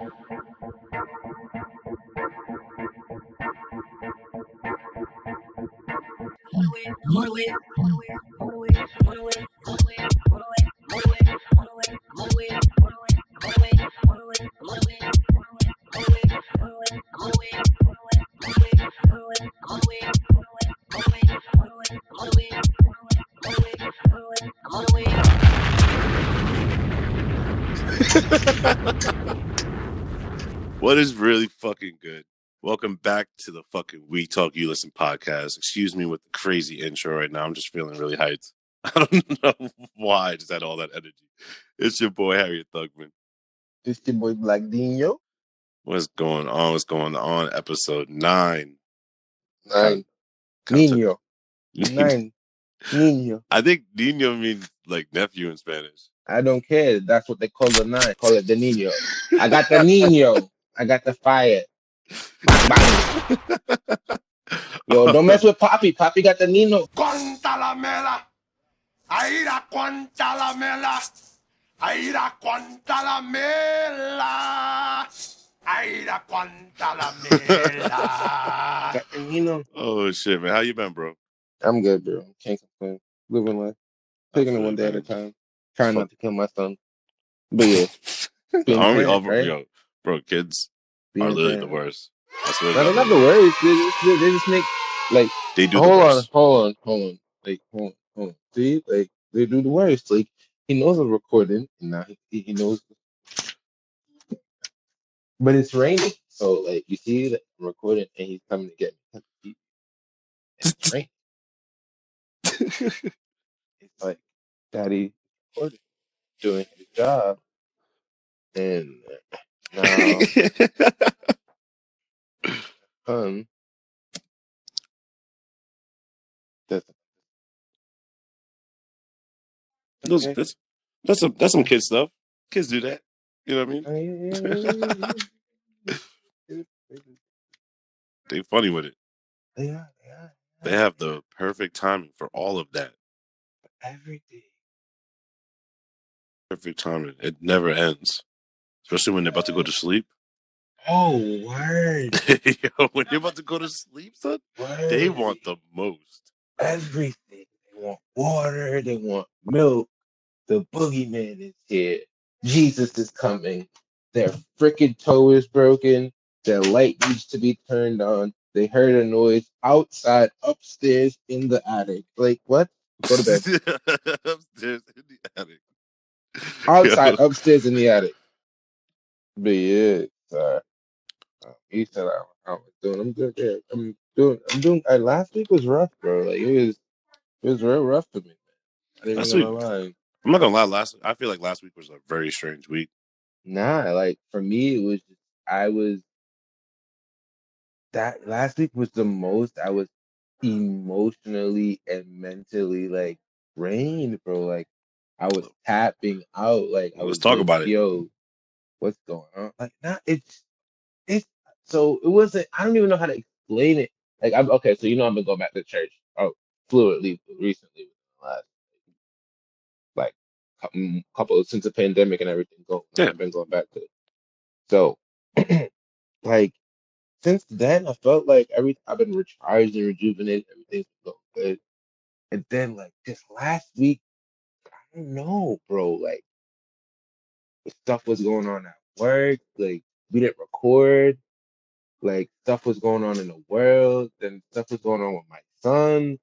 More lit, more lit, more lit, more lit. What is really fucking good? Welcome back to the fucking We Talk You Listen podcast. Excuse me with the crazy intro right now. I'm just feeling really hyped. I don't know why I just had all that energy. It's your boy Harriet Thugman. It's your boy Black Dino. What's going on? What's going on? Episode nine. Nine. Nino. Nine. Nino. I think Nino means like nephew in Spanish. I don't care. That's what they call the nine. Call it the Nino. I got the Nino. I got the fire. Bang, bang. Yo, don't mess with Poppy. Poppy got the Nino. Guantanamela. Aira Guantanamela. Aira Guantanamela. Aira Guantanamela. Got the Nino. Oh shit, man. How you been, bro? I'm good, bro. Can't complain. Living life. Taking it one day at a time. Trying not to kill my son. But yeah. Being a Aren't we parent, all, right? yo, bro, kids Being are literally the worst. I swear No, they're not the worst. They just, they they just make like they do hold the on, hold on, hold on. Like hold on, hold on. See, like they do the worst. Like he knows I'm recording, and now he he knows. But it's raining, so like you see that I'm recording, and he's coming to get me. And It's raining. It's like daddy recording, doing his job, and uh, doesn't. Um. Those, Okay. that's that's some that's some kid stuff. Kids do that. You know what I mean? They funny with it. They are, they are. They have the perfect timing for all of that. everything. Perfect timing. It never ends. Especially when they're about to go to sleep. Oh, word. Yo, when they're about to go to sleep, son, word. they want the most. everything. They want water. They want milk. The boogeyman is here. Jesus is coming. Their freaking toe is broken. Their light needs to be turned on. They heard a noise outside, upstairs, in the attic. Like, what? Go to bed. Upstairs in the attic. Outside, Yo, upstairs, in the attic. But it. Uh, he said I, I was doing. I'm doing. Yeah, I'm doing. I'm doing. Uh, last week was rough, bro. Like it was. It was real rough for me. I didn't Last even gonna lie. I'm not gonna lie. Last, I feel like last week was a very strange week. Nah, like for me, it was. Just, I was. That last week was the most I was emotionally and mentally like drained, bro. Like I was tapping out. Like I Let's was talk about it. Yo, what's going on? Like, nah, it's it's so it wasn't. I don't even know how to explain it. Like I'm okay. So you know I've been going back to church. Oh, fluently recently, within the last like cou- mm, couple since the pandemic and everything. Go, Yeah. I've been going back to. it. So, like since then, I felt like every I've been recharged and rejuvenated. Everything's been going good. And then like this last week, I don't know, bro. Like stuff was going on at work. Like we didn't record. Like stuff was going on in the world. Then stuff was going on with my son.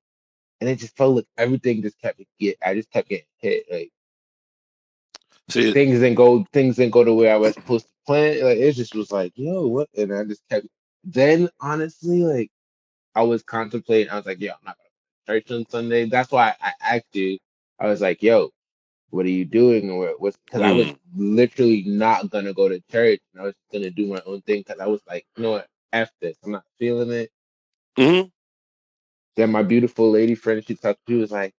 And it just felt like everything just kept get. I just kept getting hit. Like See, things didn't go. Things didn't go the way I was supposed to plan. Like it just was like, yo, what? And I just kept. Then honestly, like I was contemplating. I was like, yo, I'm not going to church on Sunday. That's why I asked you. I was like, yo, what are you doing? Or what's because I was Mm. literally not gonna go to church. And I was gonna do my own thing because I was like, you know what? F this. I'm not feeling it. mhm. Then my beautiful lady friend, she talked. She was like,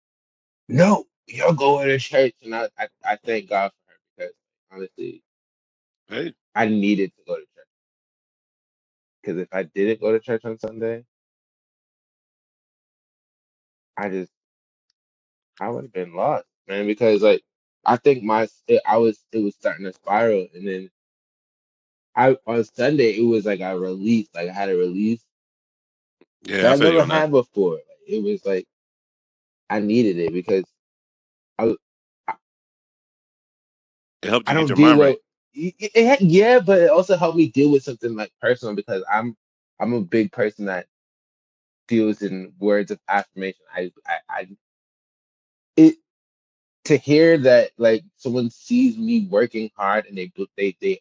no, you're going to church, and I, I, I thank God for her because honestly, hey, I needed to go to church. Because if I didn't go to church on Sunday, I just I would have been lost, man. Because like I think my it, I was it was starting to spiral, and then I on Sunday it was like I released, like I had a release Yeah, that I I feel you never on that. had before. Like, it was like I needed it because I It helped I you get don't your deal mind with right. it, it, had- yeah, but it also helped me deal with something like personal because I'm I'm a big person that deals in words of affirmation. I I, I it to hear that like someone sees me working hard and they they they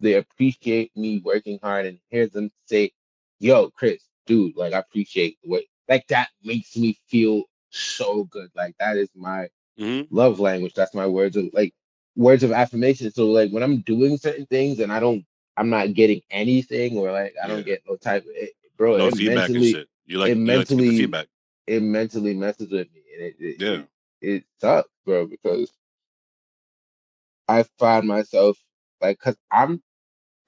they appreciate me working hard and hears them say, "Yo, Chris, dude, like I appreciate the way." Like that makes me feel so good. Like that is my hmm love language. That's my words of like words of affirmation. So like when I'm doing certain things and I don't, I'm not getting anything or like I don't get no type of it, bro. No It feedback and shit. You like it you like to get the mentally, feedback. it mentally messes with me, and it it, Yeah. it, it sucks, bro, because I find myself like, cause I'm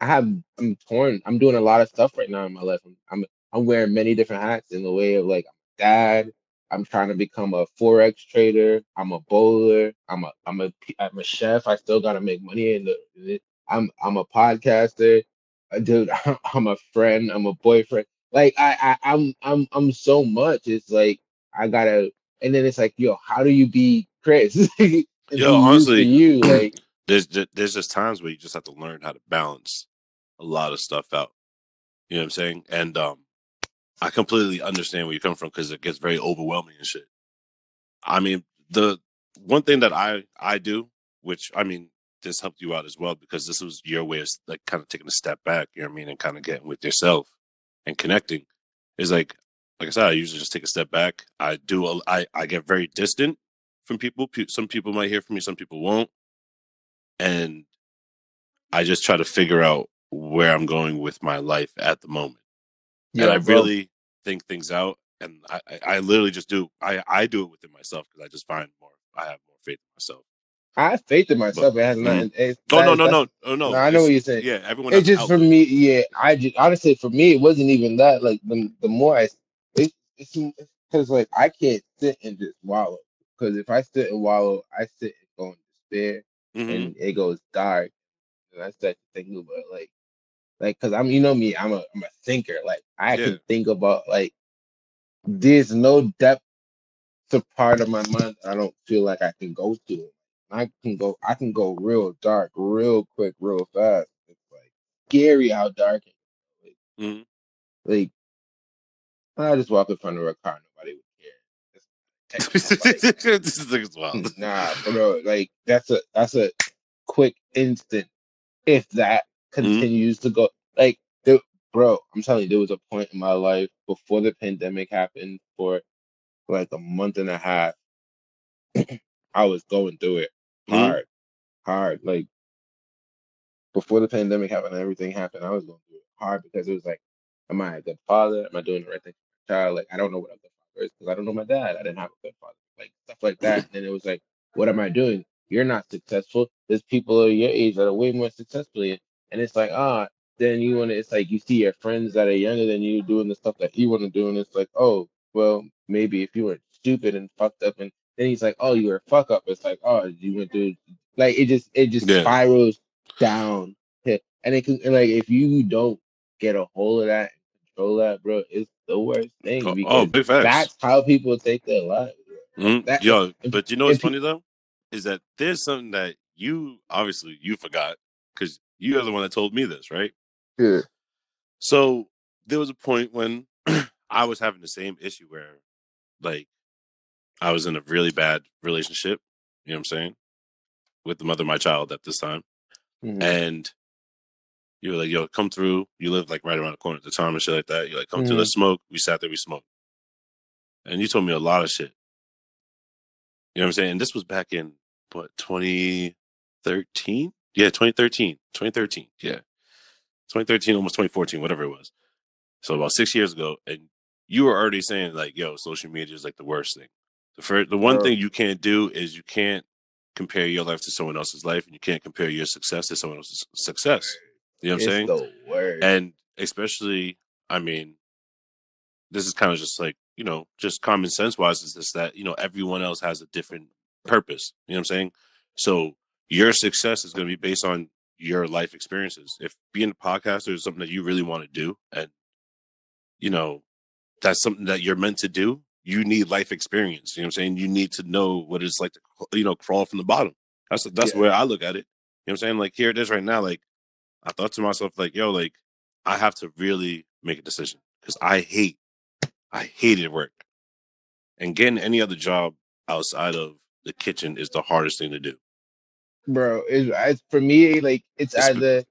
I have I'm torn. I'm doing a lot of stuff right now in my life. I'm I'm, I'm wearing many different hats in the way of like dad. I'm trying to become a forex trader. I'm a bowler. I'm a I'm a I'm a chef. I still gotta make money in the. I'm I'm a podcaster, Uh, dude. I'm a friend. I'm a boyfriend. Like I, I I'm I'm I'm so much. It's like I gotta. And then it's like, yo, how do you be Chris Yo, honestly, you? Like there's ju- there's just times where you just have to learn how to balance a lot of stuff out. You know what I'm saying? And um, I completely understand where you come from because it gets very overwhelming and shit. I mean, the one thing that I I do, which I mean, this helped you out as well because this was your way of like kind of taking a step back. You know what I mean, and kind of getting with yourself and connecting. Is like, like I said, I usually just take a step back. I do. A, I I get very distant from people. Some people might hear from me, some people won't, and I just try to figure out where I'm going with my life at the moment. Yeah, and I bro, really think things out. And I, I, I literally just do. I, I do it within myself because I just find more. I have more faith in myself. I have faith in But myself. It has mm. nothing. It's, oh no that, no no oh No, no. I know what you're saying. yeah. Everyone It's just for me, yeah. I just honestly for me, it wasn't even that. Like the the more I, because like I can't sit and just wallow. Because if I sit and wallow, I sit and go in despair, hmm and it goes dark, and I start to think about like, like because I'm, you know me, I'm a I'm a thinker. Like I Yeah. can think about like there's no depth to part of my mind that I don't feel like I can go to. I can go I can go real dark, real quick, real fast. It's like scary how dark it is. hmm Like, like I just walk in front of a car, nobody would care. This is wild. Nah, bro, like that's a that's a quick instant if that hmm continues to go like the bro, I'm telling you, there was a point in my life before the pandemic happened for like a month and a half. I was going through it hmm hard, hard. Like before the pandemic happened and everything happened, I was going through it hard because it was like, am I a good father? Am I doing the right thing child? Like I don't know what a good father is because I don't know my dad. I didn't have a good father. Like stuff like that. And then it was like, what am I doing? You're not successful. There's people of your age that are way more successful. And it's like, ah, then you want to, it's like you see your friends that are younger than you doing the stuff that you want to do. And it's like, oh, well, maybe if you were stupid and fucked up and then he's like, oh, you were a fuck up. It's like, oh, you went through, like, it just, it just Yeah. spirals down. And it can, and like, if you don't get a hold of that and control that, bro, it's the worst thing Oh, oh, big facts. that's how people take their lives. bro. Like hmm that, Yo, but you know what's funny though is that there's something that you obviously you forgot because you are the one that told me this, right? yeah. So there was a point when I was having the same issue where, like, I was in a really bad relationship. You know what I'm saying? With the mother of my child at this time, Mhm. and you were like, "Yo, come through." You live like right around the corner at the time and shit like that. You're like, "Come through, Mhm. let's smoke." We sat there, we smoked, and you told me a lot of shit. You know what I'm saying? And this was back in what 2013? Yeah, 2013. 2013. Yeah, 2013, almost 2014, whatever it was. So about six years ago, and you were already saying like, "Yo, social media is like the worst thing." The first, the one thing you can't do is you can't compare your life to someone else's life, and you can't compare your success to someone else's success. You know what I'm it's saying? And especially, I mean, this is kind of just like you know, just common sense wise, is this that you know everyone else has a different purpose. You know what I'm saying? So your success is going to be based on your life experiences. If being a podcaster is something that you really want to do, and you know that's something that you're meant to do, you need life experience. You know what I'm saying? You need to know what it's like to you know crawl from the bottom. That's that's Yeah. where I look at it. You know what I'm saying? Like here it is right now. Like I thought to myself, like, yo, like I have to really make a decision because I hate, I hated work, and getting any other job outside of the kitchen is the hardest thing to do. bro. It's, it's for me like it's It's- either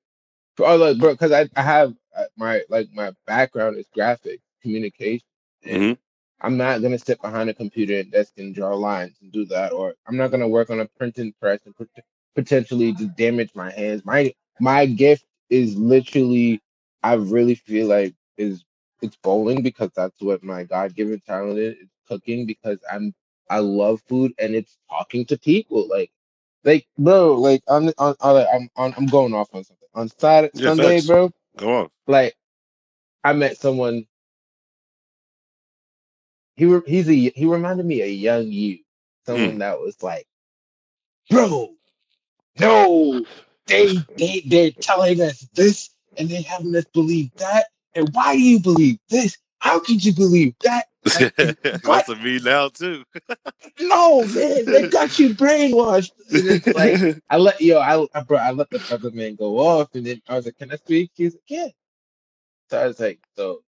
for oh look, bro, because I I have uh, my like my background is graphic communication, and Mhm. I'm not gonna sit behind a computer and desk and draw lines and do that, or I'm not gonna work on a printing press and pot- potentially just damage my hands. My my gift is literally, I really feel like is it's bowling because that's what my God given talent is. It's cooking because I'm I love food and it's talking to people like. Like bro, like on on, on I'm on, I'm going off on something on Saturday Yeah, Sunday, facts. bro. Go on. Like I met someone. He re- he's a he reminded me of a young you, hmm. someone that was like, bro, no, they they they're telling us this and they having us believe that, and why do you believe this? How could you believe that? Like? That's a me now too. No, man, they got you brainwashed. Like I let yo, I, I bro, I let the other man go off, and then I was like, "Can I speak?" He's like, "Yeah." So I was like, "So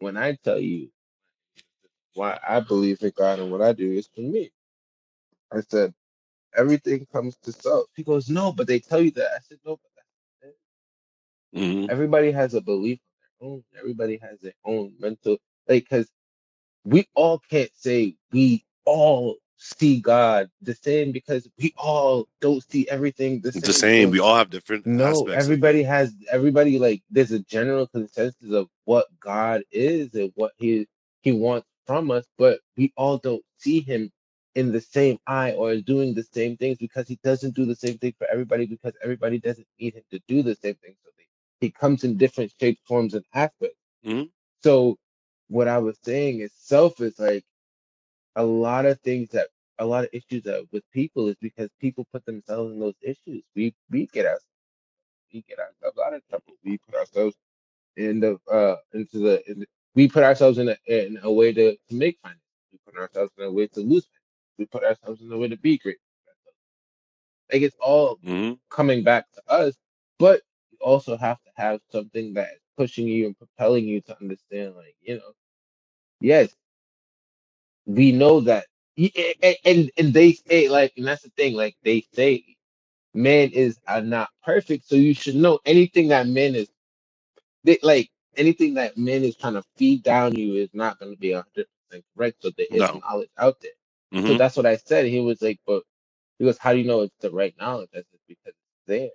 when I tell you why I believe in God and what I do is for me," I said, "Everything comes to self." He goes, "No, but they tell you that." I said, "No, but that's it. hmm everybody has a belief on their own. Everybody has their own mental like because we all can't say we all see God the same because we all don't see everything the same. The same. So- We all have different No, aspects. everybody has everybody like there's a general consensus of what God is and what he he wants from us, but we all don't see him in the same eye or is doing the same things because he doesn't do the same thing for everybody because everybody doesn't need him to do the same thing. So they, he comes in different shapes, forms, and aspects. Mhm. So what I was saying is self is like a lot of things that a lot of issues that with people is because people put themselves in those issues. We we get us we get ourselves out of trouble. We put ourselves in the uh into the, in the we put ourselves in a in a way to, to make finance. We put ourselves in a way to lose finance. We put ourselves in the way to be great. Like it's all hmm coming back to us, but you also have to have something that is pushing you and propelling you to understand, like, you know, yes, we know that y- and and, and they say like and that's the thing, like they say man is are not perfect, so you should know anything that man is they, like anything that man is trying to feed down you is not going to be 100% correct. So there is No. knowledge out there. So hmm that's what I said. He was like, but he goes, how do you know it's the right knowledge? I said, because it's there.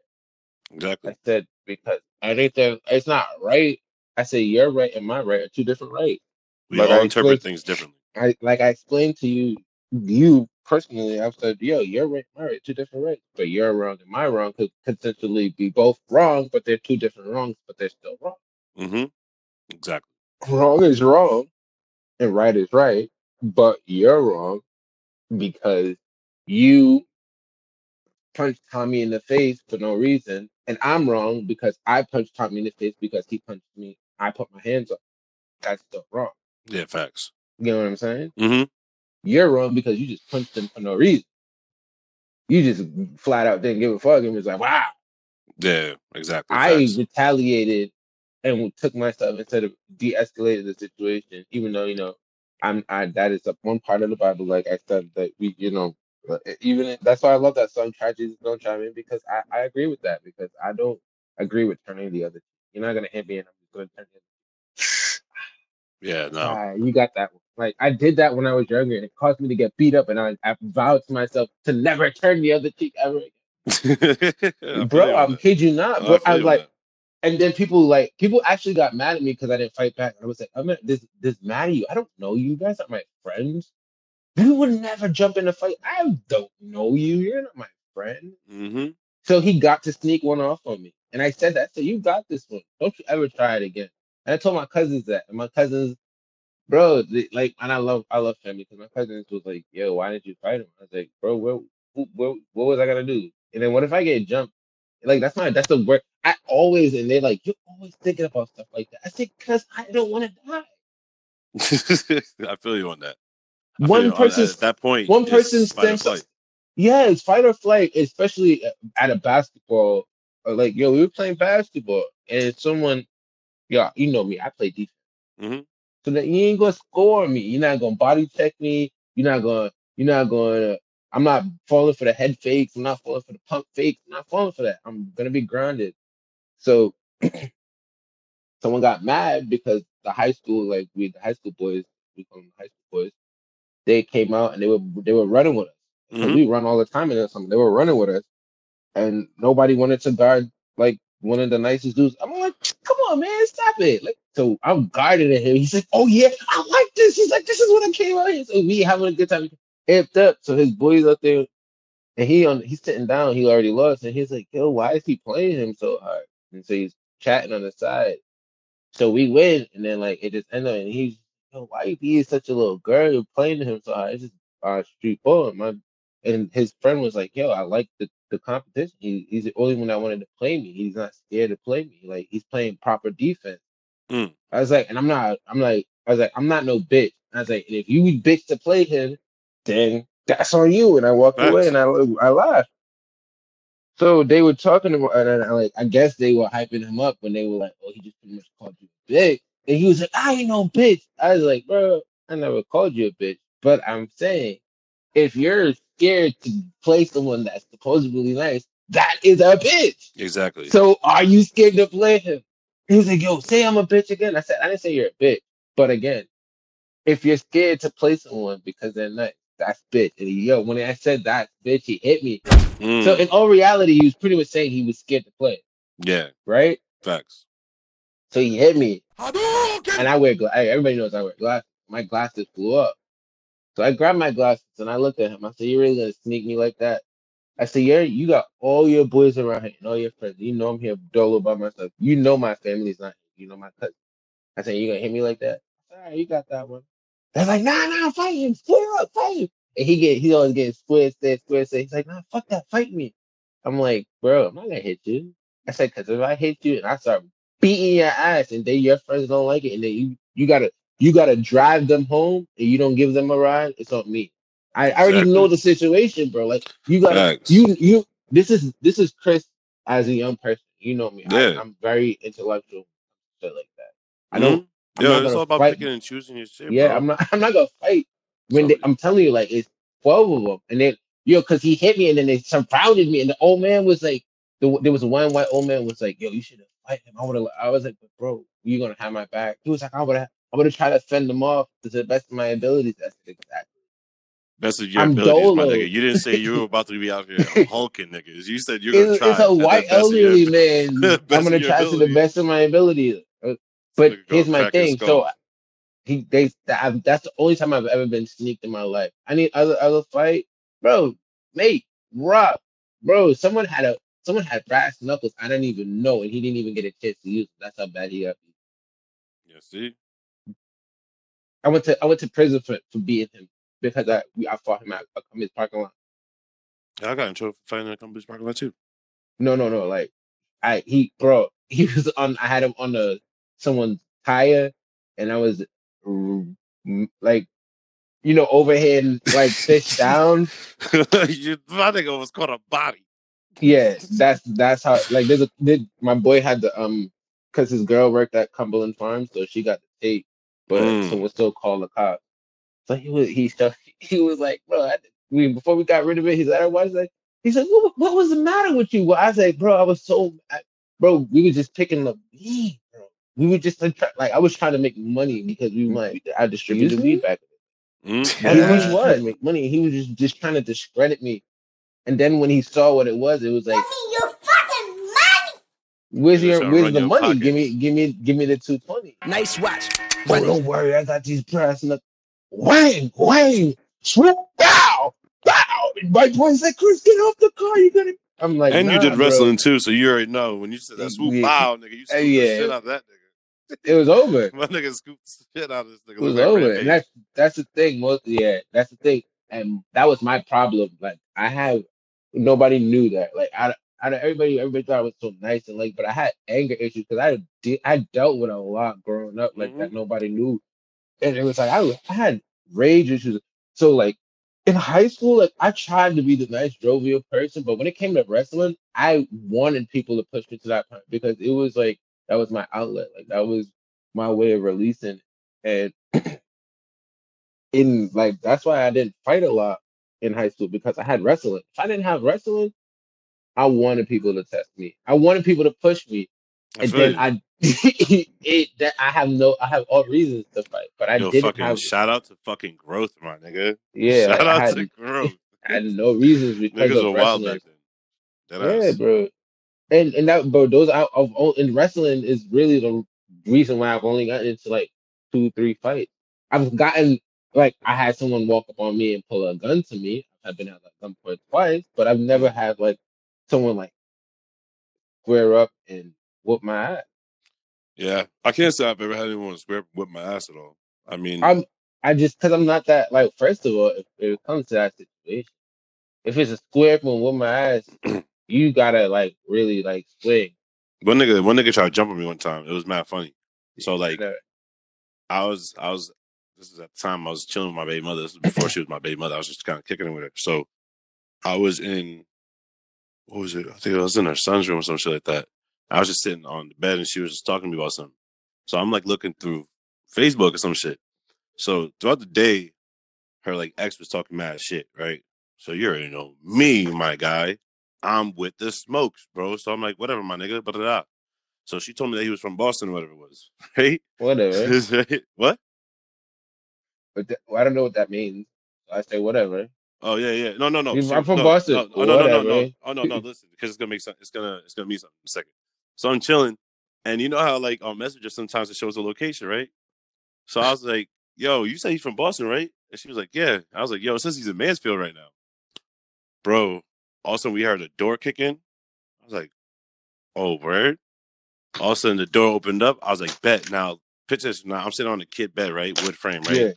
Exactly. I said, because I think that it's not right. I said, you're right and my right are two different rights. We Like all I interpret things differently. I like I explained to you, you personally. I've said, yo, you're right, my right, two different rights, but you're wrong and my wrong could potentially be both wrong, but they're two different wrongs, but they're still wrong. Mm-hmm. Exactly. Wrong is wrong, and right is right, but you're wrong because you punched Tommy in the face for no reason, and I'm wrong because I punched Tommy in the face because he punched me. I put my hands up. That's still wrong. Yeah. Facts. You know what I'm saying? Mm-hmm. You're wrong because you just punched him for no reason. You just flat out didn't give a fuck and was like, wow. Yeah. Exactly. I Facts. retaliated and took myself instead of de-escalated the situation, even though you know I'm I that is a one part of the Bible, like I said that we you know uh, even if- that's why I love that song "Try Jesus, Don't Try Me" because I I agree with that because I don't agree with turning the other. You're not gonna hit me and I'm just gonna turn the Yeah. No. Ah, you got that one. Like I did that when I was younger, and it caused me to get beat up, and I, I vowed to myself to never turn the other cheek ever again. I feel Bro, on I'm that. kid you not. I But feel I you was on like, and then people like people actually got mad at me because I didn't fight back. I was like, I'm not this this mad at you. I don't know you. You guys are my friends. You would never jump in a fight. I don't know you. You're not my friend. that. hmm So he got to sneak one off on me. And I said that. So you got this one. Don't you ever try it again. And I told my cousins that. And my cousins, bro, they, like, and I love I love family because my cousins was like, yo, why didn't you fight him? I was like, bro, what, what, what was I gonna do? And then what if I get jumped Like that's not that's the word. I always and they're like, you're always thinking about stuff like that. I said, cause I don't want to die. I feel you on that. I One person, at that point. one person flight. Yeah, it's fight or flight, especially at a basketball. Or like, yo, we were playing basketball, and someone, yeah, you know me, I play defense. Mhm. So that you ain't gonna score me. You're not gonna body check me. You're not gonna. You're not gonna. I'm not falling for the head fakes. I'm not falling for the pump fakes. I'm not falling for that. I'm gonna be grounded. So someone got mad because the high school, like we the high school boys, we call them high school boys, they came out and they were they were running with us. Mhm. we run all the time and something. They were running with us. And nobody wanted to guard like one of the nicest dudes. I'm like, come on, man, stop it. Like so I'm guarding at him. He's like, Oh yeah, I like this. He's like, This is what I came out here. So we having a good time. Amped up. So his boys up there and he on he's sitting down, he already lost, and he's like, Yo, why is he playing him so hard? And so he's chatting on the side. So we win, and then like it just ended, up, and he's yo, why you being such a little girl? You're playing to him so hard. It's just uh, street ball, man. And his friend was like, yo, I like the, the competition. He, he's the only one that wanted to play me. He's not scared to play me. Like he's playing proper defense. Mm. I was like, and I'm not. I'm like, I was like, I'm not no bitch. I was like, and if you bitch to play him, then that's on you. And I walked away, and I I laughed. So they were talking about, and I, like, I guess they were hyping him up when they were like, "Oh, he just pretty much called you a bitch," and he was like, "I ain't no bitch." I was like, "Bro, I never called you a bitch," but I'm saying, if you're scared to play someone that's supposedly nice, that is a bitch. Exactly. So are you scared to play him? He was like, "Yo, say I'm a bitch again." I said, "I didn't say you're a bitch, but again, if you're scared to play someone because they're nice, that's bitch." And he, yo, when I said that bitch, he hit me. Mm. So in all reality, he was pretty much saying he was scared to play, yeah. right? Facts. So he hit me, and I wear gla- hey, Everybody knows I wear glasses. My glasses blew up. So I grabbed my glasses and I looked at him. I said, "You really gonna sneak me like that?" I said, "Yeah, you got all your boys around here and all your friends. You know I'm here dolo by myself. You know my family's not here. You know my cousin." I said, "You gonna hit me like that?" All right, you got that one. They're like, "Nah, nah, fight him, square up, fight him." And he get he always getting square, stare, square, stare. He's like, "Nah, fuck that, fight me." I'm like, "Bro, I'm not gonna hit you." I said, "Cause if I hit you and I start beating your ass, and then your friends don't like it, and then you you gotta you gotta drive them home, and you don't give them a ride, it's on me." I, I already know the situation, bro. Like you gotta Facts. you you this is this is Chris as a young person. You know me. Yeah. I'm very intellectual, shit like that. I don't. Mhm. I'm not it's gonna all about fight. picking and choosing your shit, Yeah, bro. I'm not. I'm not gonna fight when they, I'm telling you, like it's twelve of them, and then yo, cause he hit me, and then they surrounded me, and the old man was like, the, there was one white old man was like, yo, you should have fight him. I would have. I was like, but bro, you gonna have my back? He was like, I would have. I would have tried to fend them off to the best of my abilities. That's exactly. Best of your I'm abilities, my nigga. You didn't say you were about to be out here hulking niggas. You said you're gonna It's, try. it's a white best of your- elderly man. I'm gonna try to the best of my ability. Uh, But here's my thing. So he they that, that's the only time I've ever been sneaked in my life. I need other other fight, bro. Mate, rock, bro. Someone had a someone had brass knuckles. I didn't even know, and he didn't even get a chance to use. It. That's how bad he got. beat. Yeah, see? I went to I went to prison for, for beating him because I we, I fought him at a Cummins parking lot. Yeah, I got in trouble for fighting in a company's parking lot too. No, no, no. Like I he bro, he was on. I had him on the someone's tire, and I was like, you know, overhead like fish down. you, my nigga was caught a body. Yeah, that's that's how. Like, there's a did my boy had the um, cause his girl worked at Cumberland Farms, so she got the tape, but Mm. someone still called the cops. So he was he still he was like, bro, I, we before we got rid of it, he's like, I was like, he said, what, what was the matter with you? Well, I was like, bro, I was so, I, bro, we were just picking the weed. We were just like, like I was trying to make money because we might I distributed weed back. Mm, And yeah. he was trying to make money. He was just just trying to discredit me. And then when he saw what it was, it was like, your fucking money. where's your where's the your money? Give me give me give me the two twenty. Nice watch. Oh, don't worry, I got these brass knuckles. Whang, whang, swoop, bow, bow. And my boy said, Chris, get off the car. You're gonna. I'm like, and you "Nah, did bro." wrestling too, so you already know when you said that swoop Yeah. bow, nigga, you scooped the yeah. shit out of that nigga. It was over. My nigga scooped the shit out of this nigga. It was over. And that's that's the thing. Most yeah, that's the thing. And that was my problem. Like I have nobody knew that. Like I I know everybody everybody thought I was so nice and like, but I had anger issues because I did I dealt with a lot growing up like that Mhm. nobody knew, and it was like I was, I had rage issues. So like in high school, like I tried to be the nice jovial person, but when it came to wrestling, I wanted people to push me to that point because it was like that was my outlet, like that was my way of releasing. And in like that's why I didn't fight a lot in high school because I had wrestling. If I didn't have wrestling, I wanted people to test me. I wanted people to push me, I and then you. I it that I have no I have all reasons to fight, but I Yo, didn't fucking have shout out to fucking growth, my nigga. yeah Shout I out had to growth. I had no reasons because Niggas of were wild wrestling. back then. Yeah, ass. bro. And and that bro, those out of all in wrestling is really the reason why I've only gotten into like two, three fights. I've gotten like I had someone walk up on me and pull a gun to me. I've been at like gunpoint twice, but I've never had like someone like square up and whoop my ass. Yeah, I can't say I've ever had anyone square whip my ass at all. I mean, I'm I just because I'm not that like. First of all, if, if it comes to that situation, if it's a square up and whoop my ass, you gotta like really like swing. one nigga, one nigga tried to jump on me one time. It was mad funny. So like, I was, I was. This is at the time I was chilling with my baby mother. This was before she was my baby mother. I was just kind of kicking it with her. So I was in, what was it? I think I was in her son's room or some shit like that. I was just sitting on the bed and she was just talking to me about something. So I'm like looking through Facebook or some shit. So throughout the day, her like ex was talking mad shit, right? So you already know me, my guy. I'm with the smokes, bro. So I'm like, whatever, my nigga, blah, blah, blah. So she told me that he was from Boston or whatever it was, right? whatever. what? But th- I don't know what that means. So I say whatever. Oh yeah, yeah. No, no, no. I'm from no, Boston, No, oh, no, no, no, no. Oh no, no. Listen, because it's gonna make sense. It's gonna it's gonna mean something in a second. So I'm chilling, and you know how like on Messenger sometimes it shows the location, right? So I was like, "Yo, you say he's from Boston, right?" And she was like, "Yeah." I was like, "Yo, it says he's in Mansfield right now, bro." Also, we heard a door kicking. I was like, "Oh, word." All of a sudden, the door opened up. I was like, "Bet." Now, picture this. Now I'm sitting on the kid bed, right, wood frame, right. Yeah,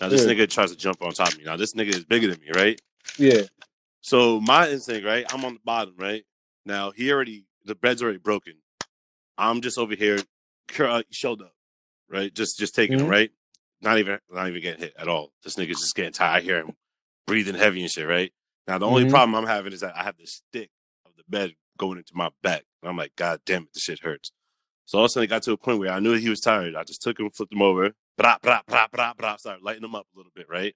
Now this Yeah. nigga tries to jump on top of me. Now this nigga is bigger than me, right? yeah. So my instinct, right? I'm on the bottom, right? Now he already the bed's already broken. I'm just over here, uh, shoulder up, right? Just just taking it, Mhm. right? Not even not even getting hit at all. This nigga's just getting tired. I hear him breathing heavy and shit, right? Now the only Mhm. problem I'm having is that I have the stick of the bed going into my back. And I'm like, God damn it, this shit hurts. So all of a sudden it got to a point where I knew he was tired. I just took him, flipped him over, brah, brah, brah, brah, brah, started lighting him up a little bit, right?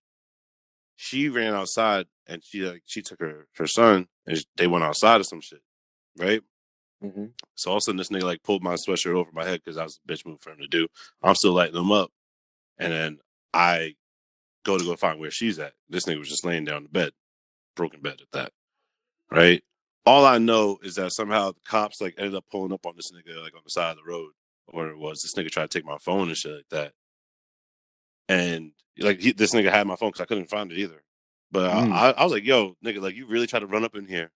She ran outside and she like she took her her son and they went outside or some shit, right? Mm-hmm. So all of a sudden this nigga like pulled my sweatshirt over my head because that was a bitch move for him to do. I'm still lighting him up, and then I go to go find where she's at. This nigga was just laying down in the bed, broken bed at that, right? All I know is that somehow the cops like ended up pulling up on this nigga like on the side of the road or whatever it was. This nigga tried to take my phone and shit like that, and like he, this nigga had my phone because I couldn't find it either. But Mm. I, I, I was like, "Yo, nigga, like you really tried to run up in here,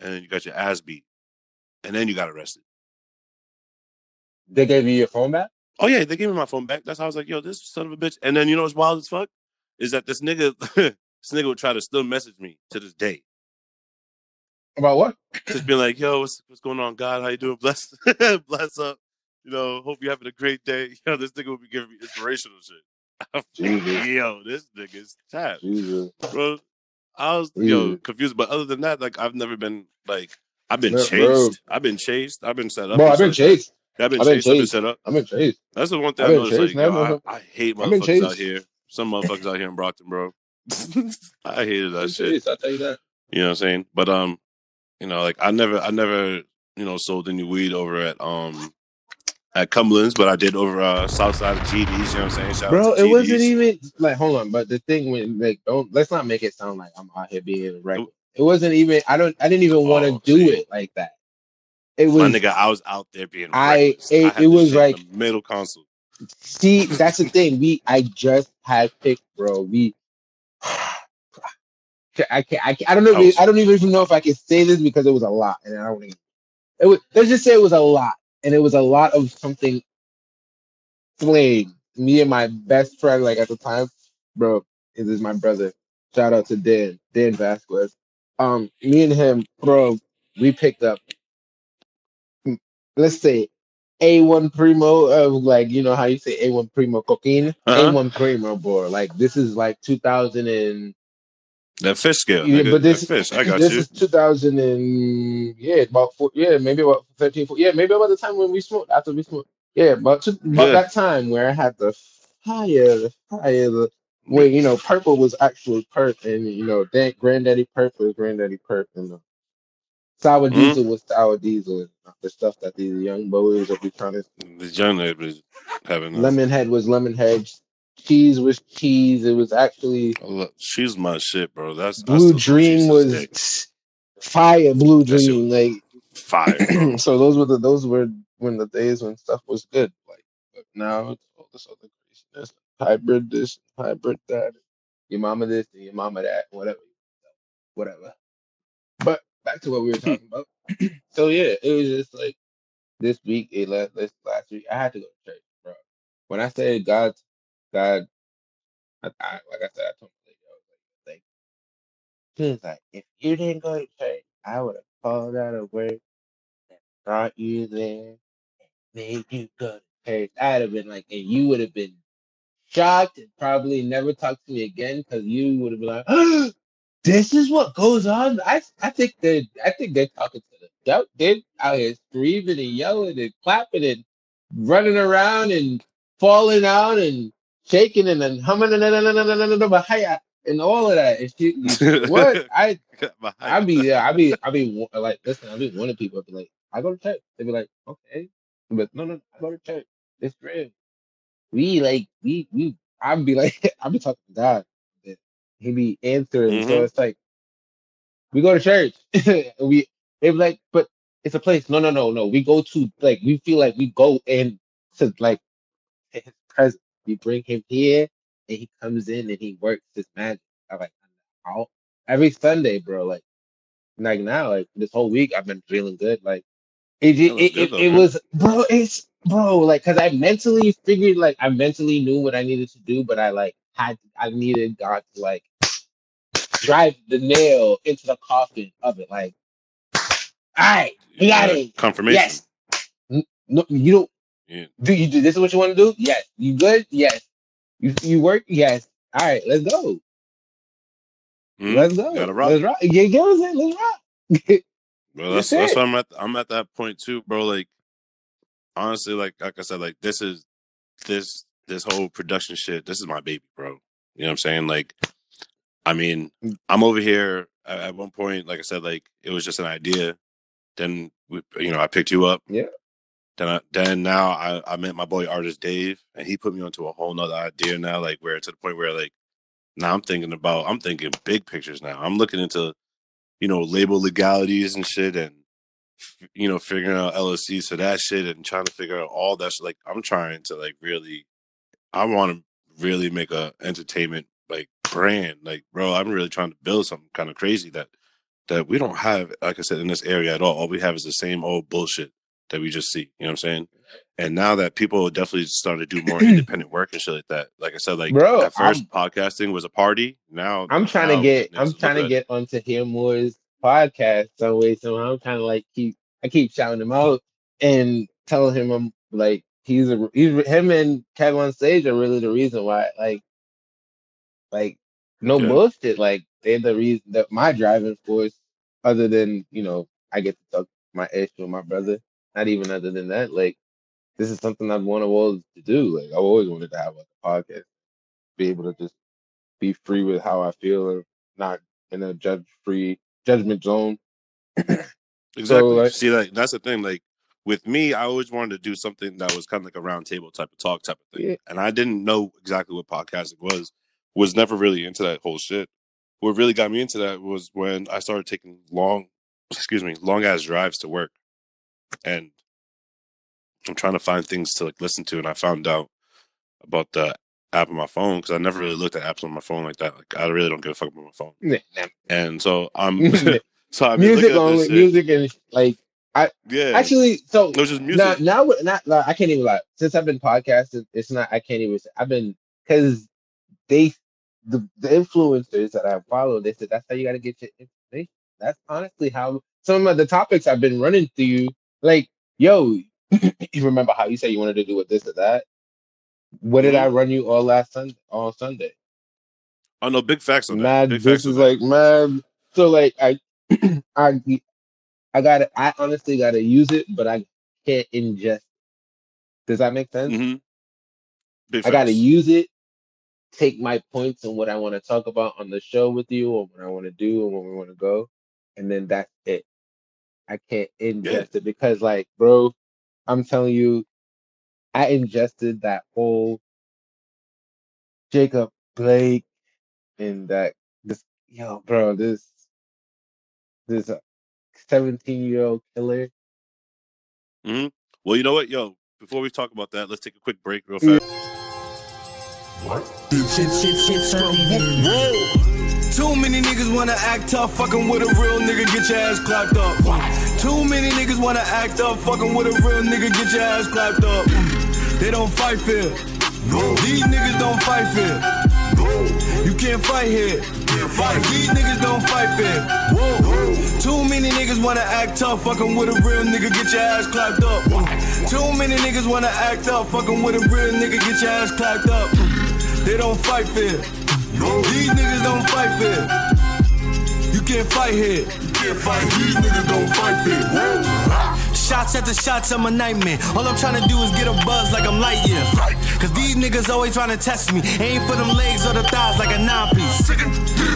and you got your ass beat, and then you got arrested." They gave you your phone back. Oh yeah, they gave me my phone back. That's how I was like, yo, this son of a bitch. And then you know what's wild as fuck is that this nigga, this nigga would try to still message me to this day, About what? just being like, yo, what's what's going on, God? How you doing? Bless, bless up. You know, hope you're having a great day. You know, this nigga would be giving me inspirational shit. Jesus. yo, this nigga's Jesus. bro. I was yo Jesus. confused, but other than that, like I've never been like I've been Bro, chased. I've been chased. I've been set up. Bro, I've been chased. I've been I've been chased. I've been set up. I've been chased. That's the one thing I've I noticed. Like, yo. I, I hate motherfuckers out here. Some motherfuckers out here in Brockton, bro. I hated that been shit. chased. I'll tell you that. You know what I'm saying? But um, you know, like I never, I never, you know, sold any weed over at um at Cumberland's, but I did over uh south side of GD's. You know what I'm saying? Shout Bro, out to it wasn't even like hold on, but the thing when like don't let's not make it sound like I'm out here being right. It wasn't even I don't I didn't even want to Oh, do see. it like that. It was nit, nigga, I was out there being I- reckless. it- had it was like- the middle console. see that's the thing. We I just had picked, bro. We I can't I, can't, I don't know I don't even know if I can say this because it was a lot and I don't to it was let's just say it was a lot and it was a lot of something flame. Me and my best friend like at the time, bro, this is my brother. Shout out to Dan, Dan Vasquez. Um, me and him, bro, we picked up, mm, let's say, A1 Primo of like, you know how you say A1 Primo cocaine? Uh-huh. A1 Primo, bro. Like, this is like 2000 and, That fish scale, yeah, nigga. but this, fish. I got this you. is 2000 and, yeah, about four, yeah, maybe about 13, 14, yeah, maybe about the time when we smoked, after we smoked. Yeah, about, two, about Yeah. that time where I had the fire, the fire, the, where, you know, purple was actual perp and, you know, that granddaddy perp was granddaddy perp and the sour Mhm. diesel was sour diesel the stuff that these young boys be trying to The young was having a, lemon head was lemon head cheese was cheese it was actually she's my shit, bro. That's blue dream was day. fire blue dream was like fire, so those were the those were when the days when stuff was good like but now it's all this other craziness hybrid this hybrid that your mama this and your mama that whatever whatever back to what we were hmm. talking about. So oh, yeah it was just like this week it last this last week I had to go to church bro. When I said God God I, I like I said I told my lady I was like she was like if you didn't go to church I would have called out of work and brought you there and made you go to church. I'd have been like and you would have been shocked and probably never talk to me again because you would have been like this is what goes on. I I think they I think they're talking to the devil. They're out here screaming and yelling and clapping and running around and falling out and shaking and then humming and and all of that. And she, what I I be yeah, I be I be like listen, I be warning people. I be like, I go to church. They be like, okay, but no, no, I go to church. It's real. We like we we. I be like I be talking to God. He be answering. So Mhm. it's like we go to church. we they be like, but it's a place. No, no, no, no. We go to like we feel like we go in to like his presence. We bring him here and he comes in and he works his magic. I like all every Sunday, bro. Like like now, like this whole week I've been feeling good. Like it it, it, good it, it was bro, it's bro, like cause I mentally figured like I mentally knew what I needed to do, but I like had I needed God to like drive the nail into the coffin of it. Like, all right, we got it. confirmation. Yes. No, you don't Yeah. do you do this is what you want to do? Yes. You good? Yes. You you work? Yes. All right, let's go. Mhm. Let's go. Gotta rock. Let's rock. Yeah, get what I'm saying? Let's rock. Well, that's That's that's it. what I'm at. I'm at that point too, bro. Like, honestly, like like I said, like this is this this whole production shit. This is my baby, bro. You know what I'm saying? Like, I mean, mm. I'm over here at, at one point. Like I said, like it was just an idea. Then we, you know, I picked you up. Yeah. Then I, then now I I met my boy artist Dave, and he put me onto a whole nother idea now. Like where to the point where like now I'm thinking about I'm thinking big pictures now. I'm looking into you know label legalities and shit, and you know figuring out LLCs for that shit, and trying to figure out all that. Shit. Like I'm trying to like really, I want to really make a entertainment brand. Like bro, I'm really trying to build something kind of crazy that that we don't have. Like I said in this area at all. All we have is the same old bullshit that we just see. You know what I'm saying? And now that people definitely starting to do more independent work and shit like that. Like I said, like Bro, at 1st podcasting was a party. Now I'm trying to get I'm trying to get onto Hear Moore's podcast some way somehow. I'm trying to like keep I keep shouting him out and telling him I'm like he's a he's him and Kevin on stage are really the reason why like like no Yeah. bullshit like they're the reason that my driving force other than you know I get to talk my ish with my brother not even other than that like this is something I've wanted always to do like I've always wanted to have a podcast be able to just be free with how I feel and not in a judge free judgment zone. Exactly. like- See, like that's the thing. Like with me, I always wanted to do something that was kind of like a round table type of talk type of thing, Yeah. and I didn't know exactly what podcasting was. Was never really into that whole shit. What really got me into that was when I started taking long, excuse me, long ass drives to work, and I'm trying to find things to like listen to, and I found out about the app on my phone because I never really looked at apps on my phone like that. Like I really don't give a fuck about my phone, Nah, nah. and so I'm so been music only, music and like I Yeah, actually. So it was just music. now, now, not like, I can't even lie. Since I've been podcasting, it's not. I can't even. I've been because they the the influencers that I follow. They said that's how you got to get your information. That's honestly how some of the topics I've been running through you, like, yo, you remember how you said you wanted to do with this or that? What did. I run you all last Sunday? All Sunday, Oh no, big facts on that. mad. Big This facts on is that. like mad. So like I, I, I got to I honestly got to use it, but I can't ingest. Does that make sense? hmm Big I got to facts. use it, take my points and what I want to talk about on the show with you, or what I want to do, and where we want to go, and then that's it. I can't ingest it because, like, bro, I'm telling you, I ingested that whole Jacob Blake and that this yo, bro, this this 17 year old killer. hmm Well, you know what, yo. Before we talk about that, let's take a quick break, real Mm. Too many niggas wanna act tough, fucking with a real nigga, get your ass clapped up. Too many niggas wanna act up, fucking with a real nigga, get your ass clapped up. They don't fight fair. These niggas don't fight fair. You can't fight here. These niggas don't fight fair. Too many niggas wanna act tough, fucking with a real nigga, get your ass clapped up. Too many niggas wanna act up, fucking with a real nigga, get your ass clapped up. They don't fight fair. These niggas don't fight fair. You can't fight here. Can't fight. These niggas don't fight. Shots after shots, I'm a nightmare. All I'm trying to do is get a buzz like I'm light Lightyear. Cause these niggas always trying to test me. Aim for them legs or the thighs like a nine piece.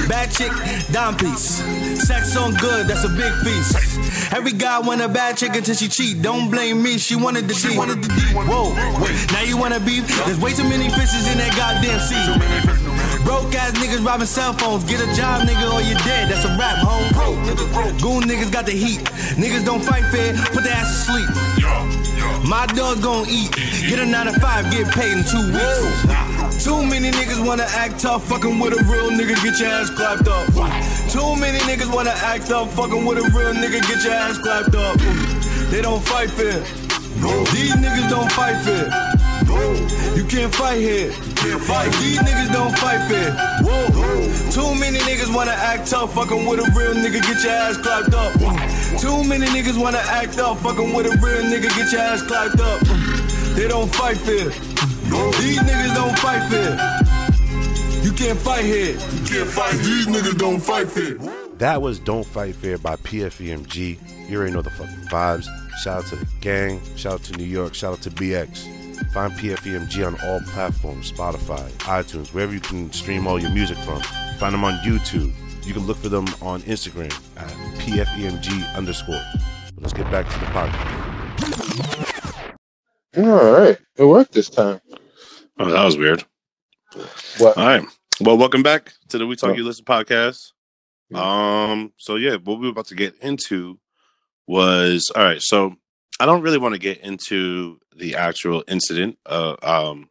Bad chick, dime piece. Sex on good, that's a big feast. Every guy want a bad chick until she cheat. Don't blame me, she wanted the she wanted the deep. Whoa, wait, now you wanna beef? There's way too many fishes in that goddamn sea. Broke ass niggas robbing cell phones. Get a job, nigga, or you're dead. That's a rap, home. Goon niggas got the heat. Niggas don't fight fair, put their ass to sleep. My dog's gon' eat. Get a 9 to 5, get paid in two weeks. Too many niggas wanna act tough, fucking with a real nigga, get your ass clapped up. Too many niggas wanna act up, fucking with a real nigga, get your ass clapped up. They don't fight fair. These niggas don't fight fair. You can't fight here. Fight. These niggas don't fight fair. Too many niggas wanna act tough, fucking with a real nigga, get your ass clapped up. Too many niggas wanna act up, fucking with a real nigga, get your ass clapped up. They don't fight fair. These niggas don't fight fair. You can't fight here. You can't fight. These niggas don't fight fair. That was Don't Fight Fair by PFEMG. You already know the fucking vibes. Shout out to the gang. Shout out to New York. Shout out to BX. Find PFEMG on all platforms Spotify, iTunes, wherever you can stream all your music from. Find them on YouTube. You can look for them on Instagram at PFEMG underscore. But let's get back to the podcast. All right, it worked this time. Oh, that was weird. What? All right. Well, welcome back to the We Talk Oh. You Listen podcast. Yeah. Um. So yeah, what we were about to get into was all right. So I don't really want to get into the actual incident, uh, um,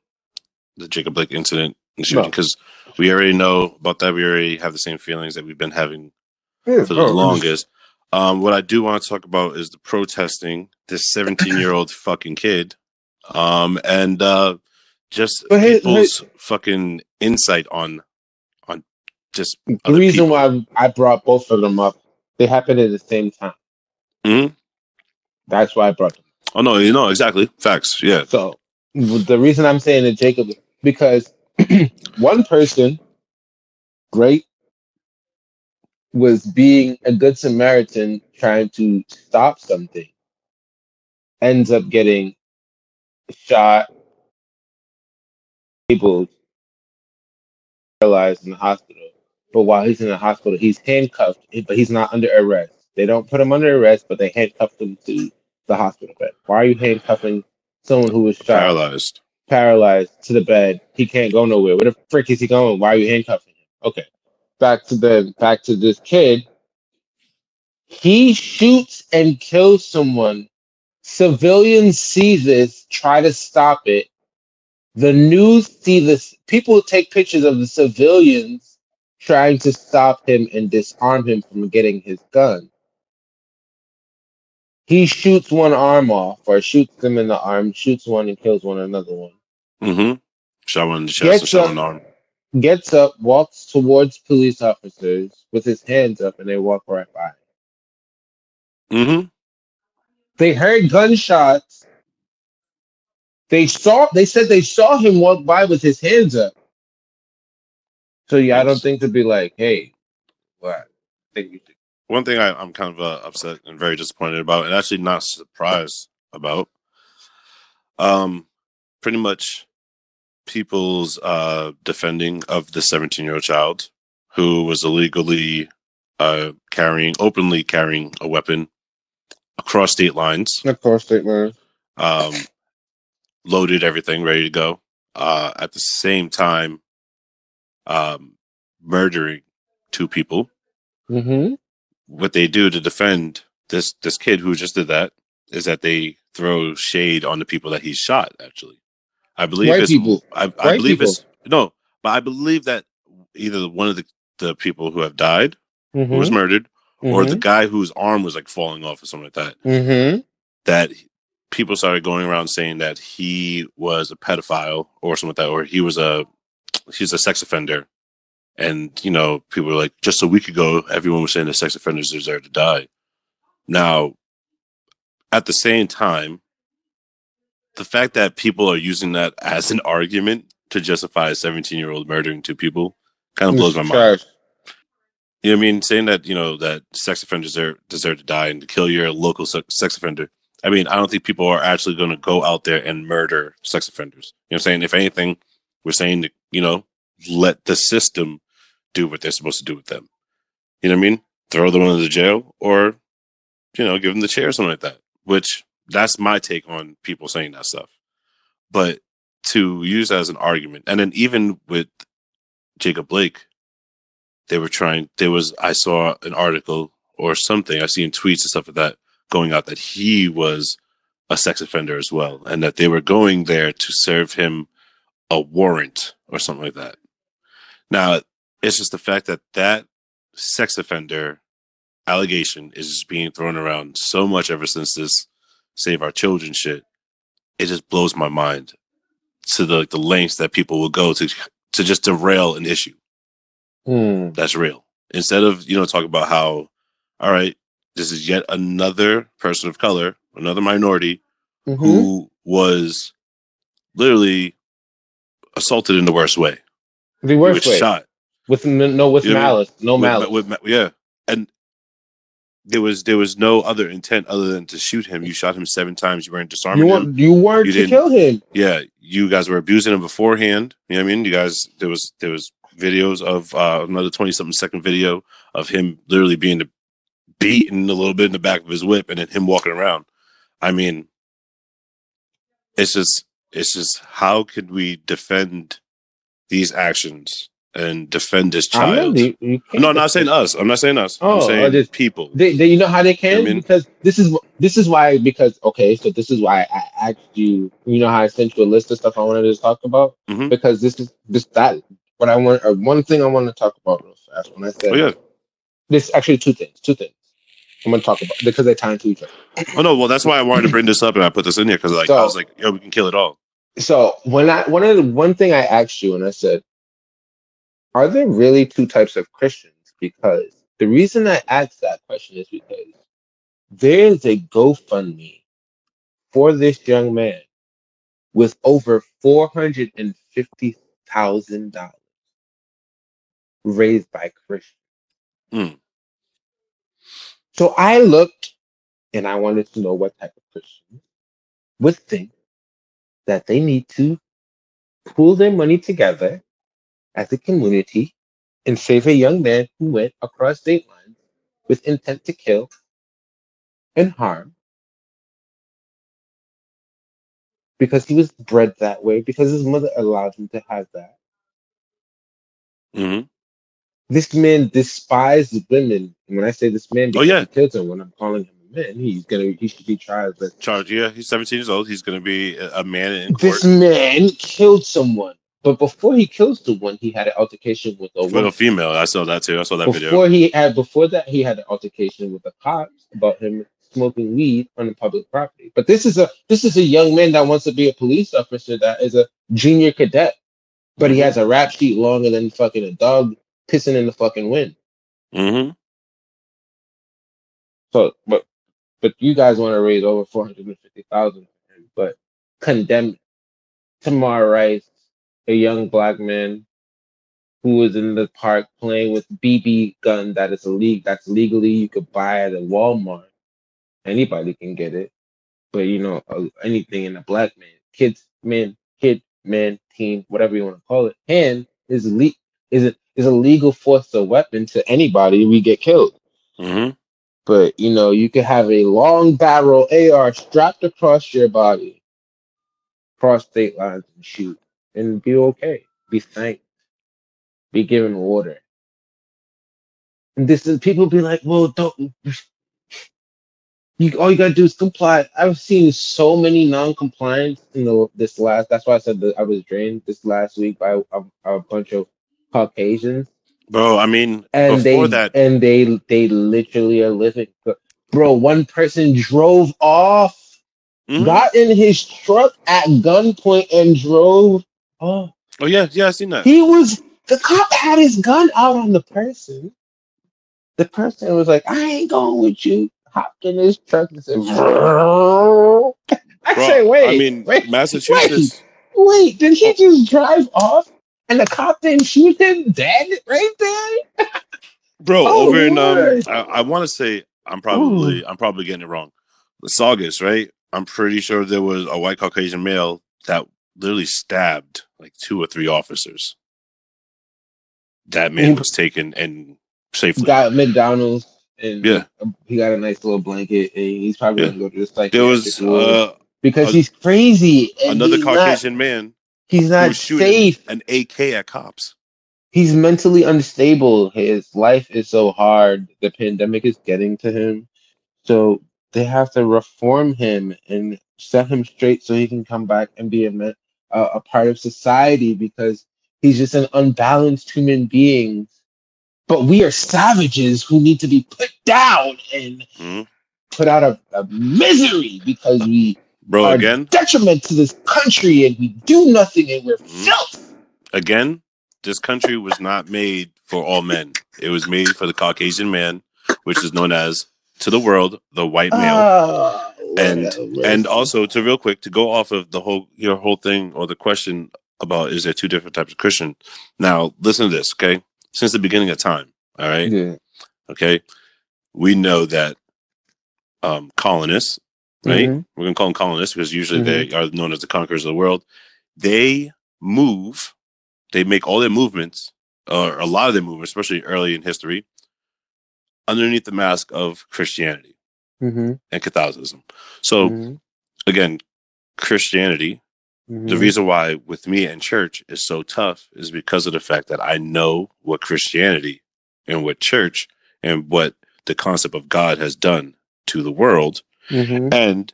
the Jacob Blake incident and shooting No. because we already know about that. We already have the same feelings that we've been having Yeah, for the bro, longest. Um, what I do want to talk about is the protesting this 17 year old fucking kid, um, and uh, just But hey- people's fucking insight on on just The reason people. why I brought both of them up, they happened at the same time. Mhm. That's why I brought them. Oh no, you know exactly facts. Yeah, So the reason I'm saying that Jacob, because one person, great, was being a good Samaritan trying to stop something, ends up getting shot, disabled, paralyzed in the hospital. But while he's in the hospital, he's handcuffed, but he's not under arrest. They don't put him under arrest, but they handcuffed him to the hospital bed. Why are you handcuffing someone who was shot? paralyzed. paralyzed to the bed. He can't go nowhere. Where the frick is he going? Why are you handcuffing him? Okay. Back to the back to this kid. He shoots and kills someone. Civilians see this, try to stop it. The news see this. People take pictures of the civilians trying to stop him and disarm him from getting his gun. He shoots one arm off, or shoots them in the arm, shoots one and kills one another one. Mm-hmm. Shot one in the chest and shot up. one arm. gets up, walks towards police officers with his hands up, and they walk right by. Mm-hmm. They heard gunshots. They saw. They said they saw him walk by with his hands up. So yeah, I don't think to be like, hey, what? I think you should. One thing I, I'm kind of uh, upset and very disappointed about, and actually not surprised about, um, pretty much people's uh, defending of the 17 year old child who was illegally uh, carrying, openly carrying a weapon across state lines, course, state line. um, loaded everything, ready to go. Uh, at the same time, um, murdering two people. Mm-hmm. What they do to defend this this kid who just did that is that they throw shade on the people that he shot. Actually, I believe White it's people. I, I believe people. it's no, but I believe that either one of the the people who have died, who was Mm-hmm. murdered, or the guy whose arm was like falling off or something like that. Mm-hmm. That people started going around saying that he was a pedophile or something like that, or he was a he's a sex offender. And you know, people were like, just a week ago, everyone was saying that sex offenders deserve to die. Now, at the same time, the fact that people are using that as an argument to justify a 17 year old murdering two people kind of mm, blows my mind. You know what I mean? Saying that, you know, that sex offenders deserve, deserve to die and to kill your local sex offender. I mean, I don't think people are actually going to go out there and murder sex offenders. You know what I'm saying? If anything, we're saying that, you know, let the system do what they're supposed to do with them. You know what I mean? Throw them into jail or, you know, give them the chair or something like that, which that's my take on people saying that stuff. But to use as an argument, and then even with Jacob Blake, they were trying, there was, I saw an article or something, I seen tweets and stuff like that going out that he was a sex offender as well, and that they were going there to serve him a warrant or something like that. Now, it's just the fact that that sex offender allegation is just being thrown around so much ever since this Save Our Children shit. It just blows my mind to the the lengths that people will go to to just derail an issue Hmm. that's real. Instead of, you know, talk about how, all right, this is yet another person of color, another minority Mhm. who was literally assaulted in the worst way. The He worst way. shot. With no, with You what I mean? malice, no With- malice. with ma- yeah. And there was there was no other intent other than to shoot him. You shot him seven times. You weren't you disarming him. you weren't You to kill him. yeah, you guys were abusing him beforehand. You know what I mean? You guys, there was there was videos of uh, another twenty something second video of him literally being beaten a little bit in the back of his whip, and then him walking around. I mean, it's just it's just how could we defend these actions and defend this I'm not- child? you- you No, I'm not saying us. I'm not saying us. Oh, I'm saying just- people. They, they, you know how they can I mean- because this is this is why because okay so this is why I asked you you know how I sent you a list of stuff I wanted to talk about Mhm. because this is this that what I want uh, one thing I want to talk about real fast when I said Oh yeah. this actually two things two things I'm gonna talk about because they tie into each other. Oh no. Well, that's why I wanted to bring this up and I put this in here because like I was like, yo, we can kill it all. So when I one of the one thing I asked you and I said, are there really two types of Christians? Because the reason I asked that question is because there is a GoFundMe for this young man with over four hundred and fifty thousand dollars raised by Christians. Mm. So I looked and I wanted to know what type of Christians would think that they need to pool their money together as a community and save a young man who went across state lines with intent to kill and harm because he was bred that way, because his mother allowed him to have that. hmm This man despised women. And when I say this man, Oh, yeah. he killed someone, I'm calling him a man. He's gonna he should be tried. But Charged. Yeah, he's 17 years old. He's going to be a a man in court this man killed someone. But before he kills someone, he had an altercation with a with woman. a female. I saw that too. I saw that video. before he had before that he had an altercation with the cops about him smoking weed on the public property. But this is a this is a young man that wants to be a police officer that is a junior cadet, but he Mhm. has a rap sheet longer than fucking a dog pissing in the fucking wind. hmm So, but but you guys want to raise over four hundred and fifty thousand, but condemn Tamir Rice, a young black man who was in the park playing with BB gun that is illegal. That's legally you could buy at a Walmart. Anybody can get it, but you know uh, anything in a black man, kids, man, kid, man, teen, whatever you want to call it, hand is le- is a, is a legal force of weapon to anybody. We get killed. hmm But you know, you could have a long barrel AR strapped across your body, cross state lines and shoot, and be okay. Be thanked. Be given order. And this is people be like, well, don't you all you gotta do is comply. I've seen so many non-compliance in the this last that's why I said that I was drained this last week by a, a bunch of Caucasians Bro, I mean, and before they that, and they they literally are living bro one person drove off Mhm. got in his truck at gunpoint and drove oh. Oh yeah, yeah, I seen that. he was the cop had his gun out on the person. The person was like i ain't going with you. Hopped in his truck and said Bro, i say, wait I mean, wait, Massachusetts. wait did he just drive off and the cop didn't shoot him dead right there? Bro Oh, over in um i, I want to say i'm probably i'm probably getting it wrong. The saugus right? I'm pretty sure there was a white caucasian male that literally stabbed like two or three officers that man was taken and safely got McDonald's and Yeah. he got a nice little blanket and he's probably Yeah. gonna go to the psychiatric there was uh, because a- he's crazy another he's not- caucasian man he's not safe. an ak at cops He's mentally unstable. His life is so hard. The pandemic is getting to him. So they have to reform him and set him straight so he can come back and be a, me- a, a part of society because he's just an unbalanced human being. But we are savages who need to be put down and Mhm. put out of, of misery because we bro are again detriment to this country and we do nothing and we're Mhm. filth. again this country was not made for all men it was made for the caucasian man which is known as to the world the white male. Ah, And- whatever. and also to real quick to go off of the whole your whole thing or the question about is there two different types of christian? Now listen to this okay? Since the beginning of time all right? Yeah. okay? We know that um colonists right? Mhm. we're gonna call them colonists because usually they are known as the conquerors of the world. They move they make all their movements or a lot of their movements especially early in history underneath the mask of christianity Mhm. and catholicism so Mhm. again christianity the Mhm. reason why with me and church is so tough is because of the fact that I know what Christianity and what church and what the concept of God has done to the world, Mhm. and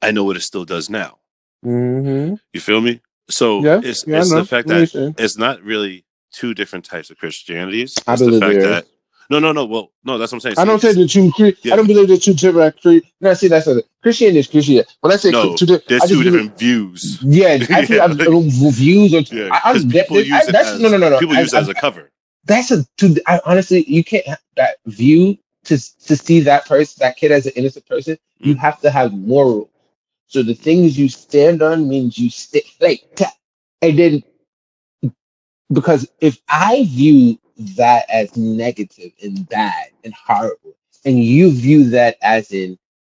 I know what it still does now. Mhm. You feel me? So Yeah, it's yeah, it's the fact that it's not really two different types of Christianities. It's the fact there that no, no, no. Well, no, that's what I'm saying. I don't say the two. Cre- Yeah. I don't believe the two different. Cre- no, see that's a Christianity is Christianity. When I say No, two, there's I two different views. Yeah. I've, uh, views or Yeah, I, I'm, people that- use I- it that's as no, no, no, no. people I- use it I- as a cover. that's a to I honestly you can't have that view to to see that person that kid as an innocent person you Mm. have to have morals so the things you stand on means you stay like and then because if i view that as negative and bad and horrible and you view that as in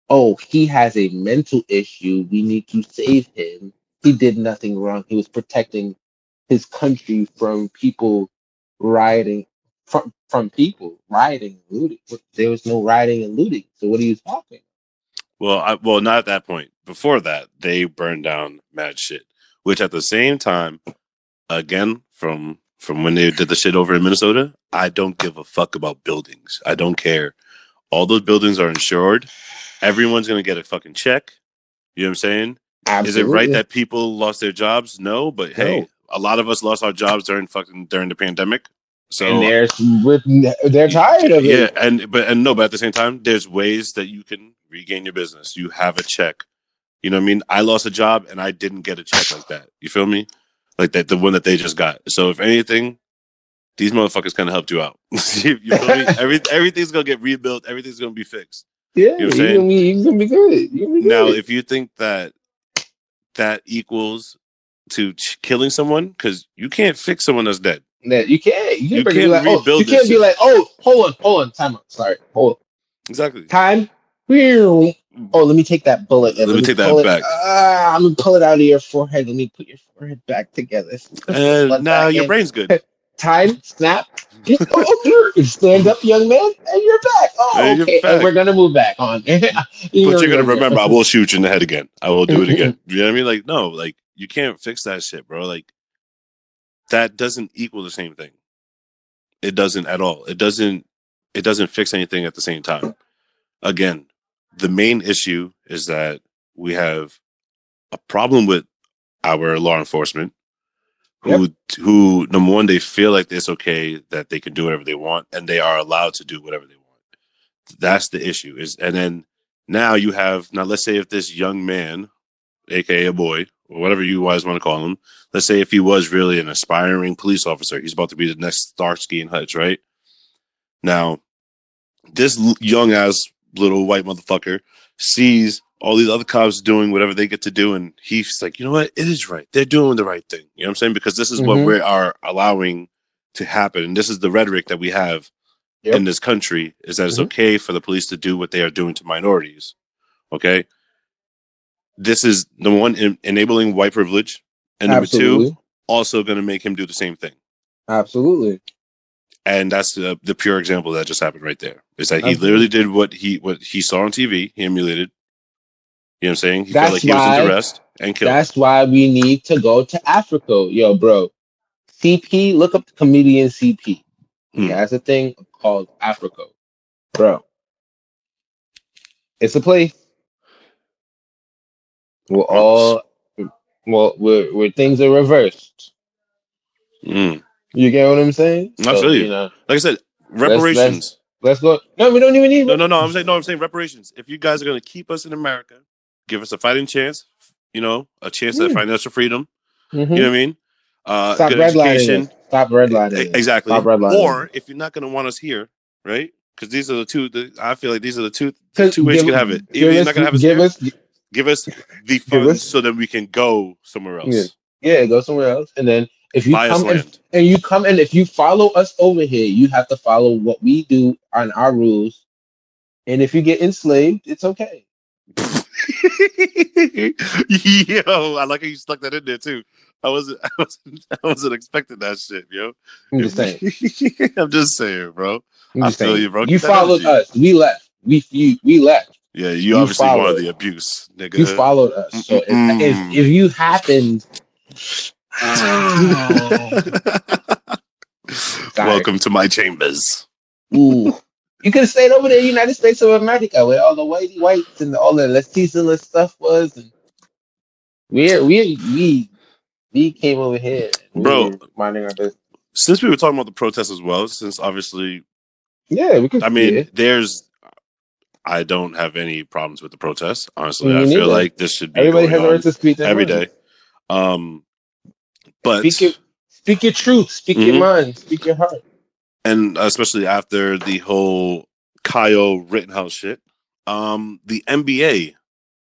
oh he has a mental issue we need to save him he did nothing wrong he was protecting his country from people rioting from from people rioting looting. There was no rioting and looting. So what are you talking? Well, I, well, not at that point. Before that, they burned down mad shit. Which at the same time, again, from from when they did the shit over in Minnesota, I don't give a fuck about buildings. I don't care. All those buildings are insured. Everyone's gonna get a fucking check. You know what I'm saying? Absolutely. Is it right that people lost their jobs? No, but hey, No. a lot of us lost our jobs during fucking during the pandemic. So and they're they're tired of it. yeah, and but and no, but at the same time, there's ways that you can regain your business. You have a check. You know what I mean? I lost a job and I didn't get a check like that. You feel me? Like that, the one that they just got. So if anything, these motherfuckers kind of helped you out. you? Every, everything's gonna get rebuilt. Everything's gonna be fixed. Yeah, what I'm you're saying? gonna be, you're gonna be good. You're gonna be Now, good. if you think that that equals to ch- killing someone, because you can't fix someone that's dead. that you can't, you, You can't, can't be like, oh, rebuild you this can't be like, oh, hold on, hold on, time out. Sorry, hold on. Exactly. time. Oh, let me take that bullet. and Let me take that it- back. Ah, I'm gonna pull it out of your forehead. Let me put your forehead back together. Let now your in. brain's good. Time, snap. oh, stand up, young man, and you're back. Oh, okay. back. We're gonna move back on. But you're gonna remember, I will shoot you in the head again. I will do it again. You know what I mean? Like, no, like you can't fix that shit, bro. Like that doesn't equal the same thing. It doesn't at all. It doesn't. It doesn't fix anything at the same time. Again, the main issue is that we have a problem with our law enforcement, who who number one they feel like it's okay that they can do whatever they want and they are allowed to do whatever they want. That's the issue. Is and then now you have now let's say if this young man aka a boy or whatever you guys want to call him let's say if he was really an aspiring police officer he's about to be the next starsky and hutch right now this young ass little white motherfucker sees all these other cops doing whatever they get to do and he's like you know what it is right they're doing the right thing you know what i'm saying because this is what Mhm. we are allowing to happen and this is the rhetoric that we have Yep. in this country is that it's Mhm. okay for the police to do what they are doing to minorities okay this is number one en- enabling white privilege and number Absolutely. two also going to make him do the same thing Absolutely. And that's the, the pure example that just happened right there is that he literally did what he what he saw on tv he emulated you know what i'm saying he That's felt like he was in arrest and killed That's why we need to go to Africa, yo, bro. CP, look up the comedian CP. He Hmm. has a thing called Africa, bro. It's a place. We're all well, where where things are reversed. Mm. You get what I'm saying? I feel you. know, like i said reparations let's go. No, we don't even need. no no no i'm saying no i'm saying reparations if you guys are going to keep us in america give us a fighting chance you know a chance at Hmm. financial freedom Mhm. you know what i mean uh Stop good redlining. education. Stop redlining. Exactly. Stop redlining. Or if you're not going to want us here, right? Because these are the two. The, I feel like these are the two 'Cause two ways you can have it. Give Either you're us, not going to have us give here, us, give us the give funds us- so that we can go somewhere else. Yeah. yeah, go somewhere else, and then if you us come and, and you come and if you follow us over here, you have to follow what we do on our rules. And if you get enslaved, it's okay. yo, I like how you stuck that in there too. I wasn't, I wasn't, I wasn't expecting that shit, yo. I'm just saying. I'm just saying, bro. I'm I just feel saying. you, bro. You that followed energy. us. We left. We you, we left. Yeah, you, You obviously wanted the abuse, nigga. You followed us. So if, if if you happened, Welcome to my chambers. ooh, you could have stayed over there, United States of America, where all the whitey whites and all the Latino stuff was. And we we we we came over here, Bro. minding our business. Since we were talking about the protests as well, since obviously, Yeah, we could. I mean, yeah. there's, I don't have any problems with the protests. Honestly, Me I feel like this should be everybody going has a on right to speak their every mind. day. Um, but Speak your speak your truth. Speak your Mhm. mind. Speak your heart. and especially after the whole Kyle Rittenhouse shit, um, the NBA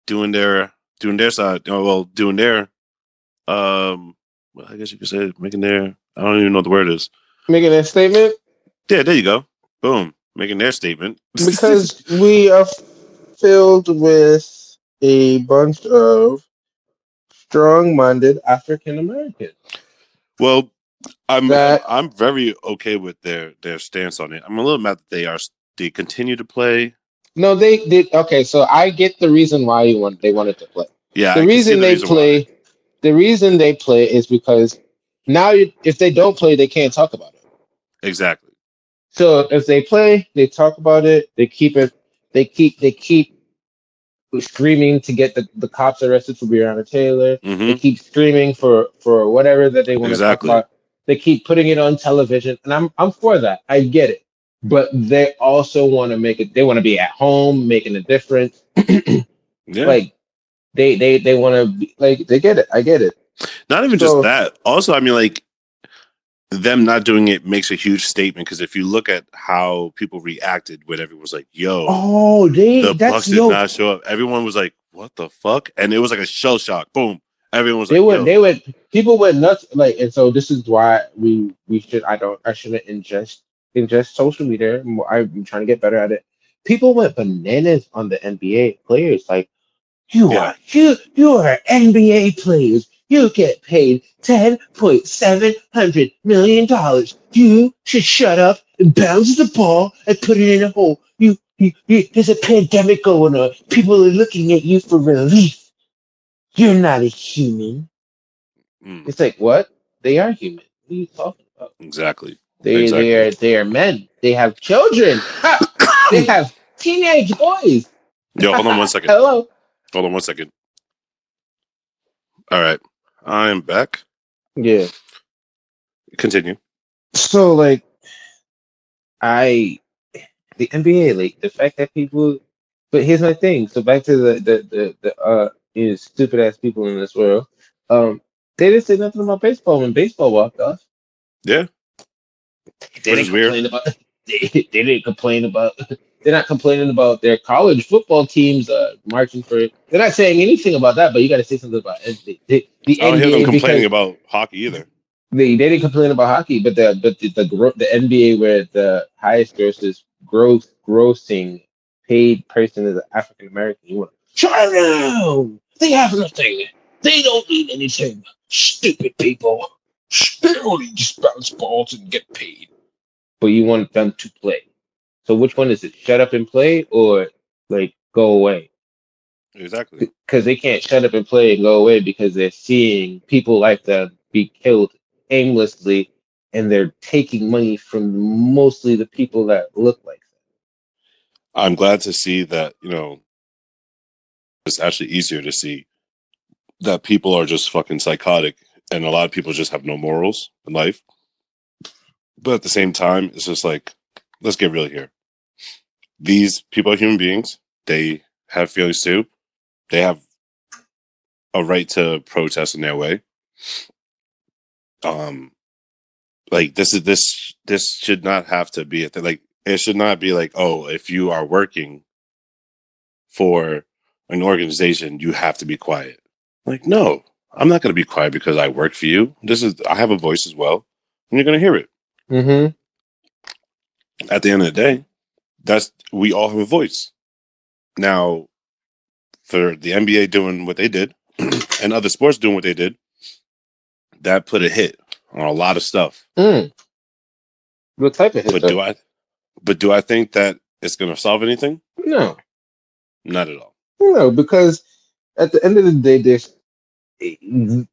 doing their doing their side, oh, well, doing their, um, well, I guess you could say making their. I don't even know what the word is. Making that statement Yeah, there you go. Boom, making their statement because we are filled with a bunch of strong-minded African Americans. well, I'm That- I'm very okay with their their stance on it. I'm a little mad that they are they continue to play. No, they did. Okay, so I get the reason why you want they wanted to play. Yeah, I the see reason they why. play, the reason they play is because now you, if they don't play, they can't talk about it. exactly. So if they play, they talk about it. They keep it. They keep. They keep screaming to get the, the cops arrested for Breonna Taylor. hmm They keep screaming for for whatever that they want Exactly. to talk about. They keep putting it on television, and I'm I'm for that. I get it, but they also want to make it. They want to be at home, making a difference. Yeah. Like they they they want to be like they get it. I get it. Not even So- just that. Also, I mean, like, them not doing it makes a huge statement because if you look at how people reacted when everyone was like, "Yo, Oh, they the that's Bucks did yo. not show up," everyone was like, "What the fuck?" And it was like a shell shock. Boom. Everyone was They like. Yo. They went. People went nuts. Like, and so this is why we we should. I don't. I shouldn't ingest ingest social media. I'm I'm trying to get better at it. People went bananas on the NBA players. Like, you Yeah. are you you are NBA players. You get paid ten point seven hundred million dollars. You should shut up and bounce the ball and put it in a hole. You, you, you there's a pandemic going on. People are looking at you for relief. You're not a human. Mm, It's like what? They are human. What are you talking about? exactly. They Exactly. they are they are men. They have children. They have teenage boys. Yo, hold on one second. Hello. Hold on one second. All right, I am back. Yeah. Continue. So like, I the NBA like the fact that people. But here's my thing. So back to the the the, the uh you know, stupid ass people in this world. Um, they didn't say nothing about baseball when baseball walked off. Yeah. They Which didn't weird. complain about. They, they didn't complain about. They're not complaining about their college football teams uh, marching for. It. They're not saying anything about that. But you got to say something about it. The, the, the I don't hear them complaining about hockey either. they, they didn't complain about hockey, but the but the the, gro- the NBA where the highest grosses gross grossing paid person is an African American. You want down? They have nothing. They don't need anything. Stupid people. They only just bounce balls and get paid. But you want them to play. So which one is it? Shut up and play, or like go away? Exactly. because they can't shut up and play and go away because they're seeing people like them be killed aimlessly and they're taking money from mostly the people that look like them. I'm glad to see that, you know, it's actually easier to see that people are just fucking psychotic and a lot of people just have no morals in life. But at the same time, it's just like, let's get real here. These people are human beings. They have feelings too. They have a right to protest in their way. Um, like this is this this should not have to be a thing. Like it should not be like, oh, if you are working for an organization, you have to be quiet. Like, no, I'm not going to be quiet because I work for you. This is I have a voice as well, and you're going to hear it. Mm-hmm. At the end of the day, that's we all have a voice. Now, for the NBA doing what they did, and other sports doing what they did, that put a hit on a lot of stuff. Mm. What type of hit? But though? do I? But do I think that it's going to solve anything? No, Not at all. no, because at the end of the day, there's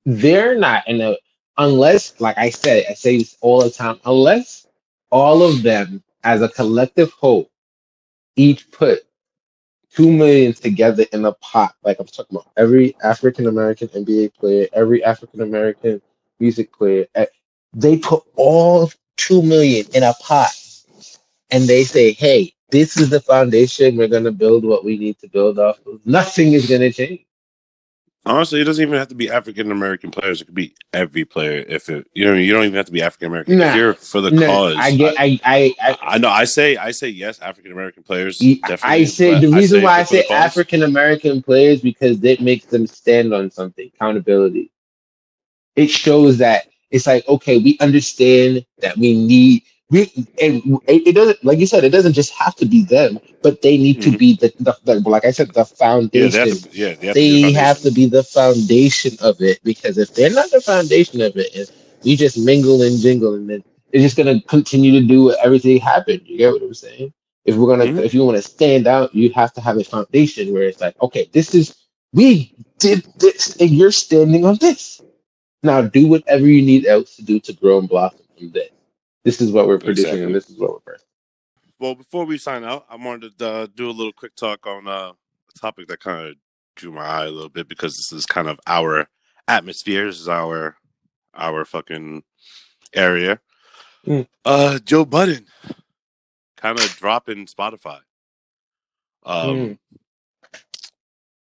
they're not in a unless, like I said, I say this all the time, unless all of them as a collective whole each put two million together in a pot. Like I'm talking about every African American NBA player, every African American music player, eh, they put all two million in a pot and they say, hey, this is the foundation. We're gonna build what we need to build off of. Nothing is gonna change. Honestly, it doesn't even have to be African American players. It could be every player. If it, you know, you don't even have to be African American. Nah. If you're for the No, cause, I get I I, I I know. I say, I say yes. African American players. I say the reason why I say. African American players because it makes them stand on something accountability. It shows that it's like okay, we understand that we need we it, it doesn't like you said it doesn't just have to be them, but they need to Mhm. be the, the, the like I said the Yeah, foundation. they have to. Yeah, they have, they to, be the have to foundation. be the foundation of it because if they're not the foundation of it, and we just mingle and jingle, and then it's just gonna continue to do what everything happened. You get what I'm saying? If we're gonna, Mhm. if you want to stand out, you have to have a foundation where it's like, okay, this is we did this, and you're standing on this. Now do whatever you need else to do to grow and blossom from this. This is what we're producing, Exactly. and this is what we're birthing. Well, before we sign out, I wanted to uh, do a little quick talk on uh, a topic that kind of drew my eye a little bit because this is kind of our atmosphere. This is our our fucking area. Mm. Uh, Joe Budden kind of dropping Spotify. Um,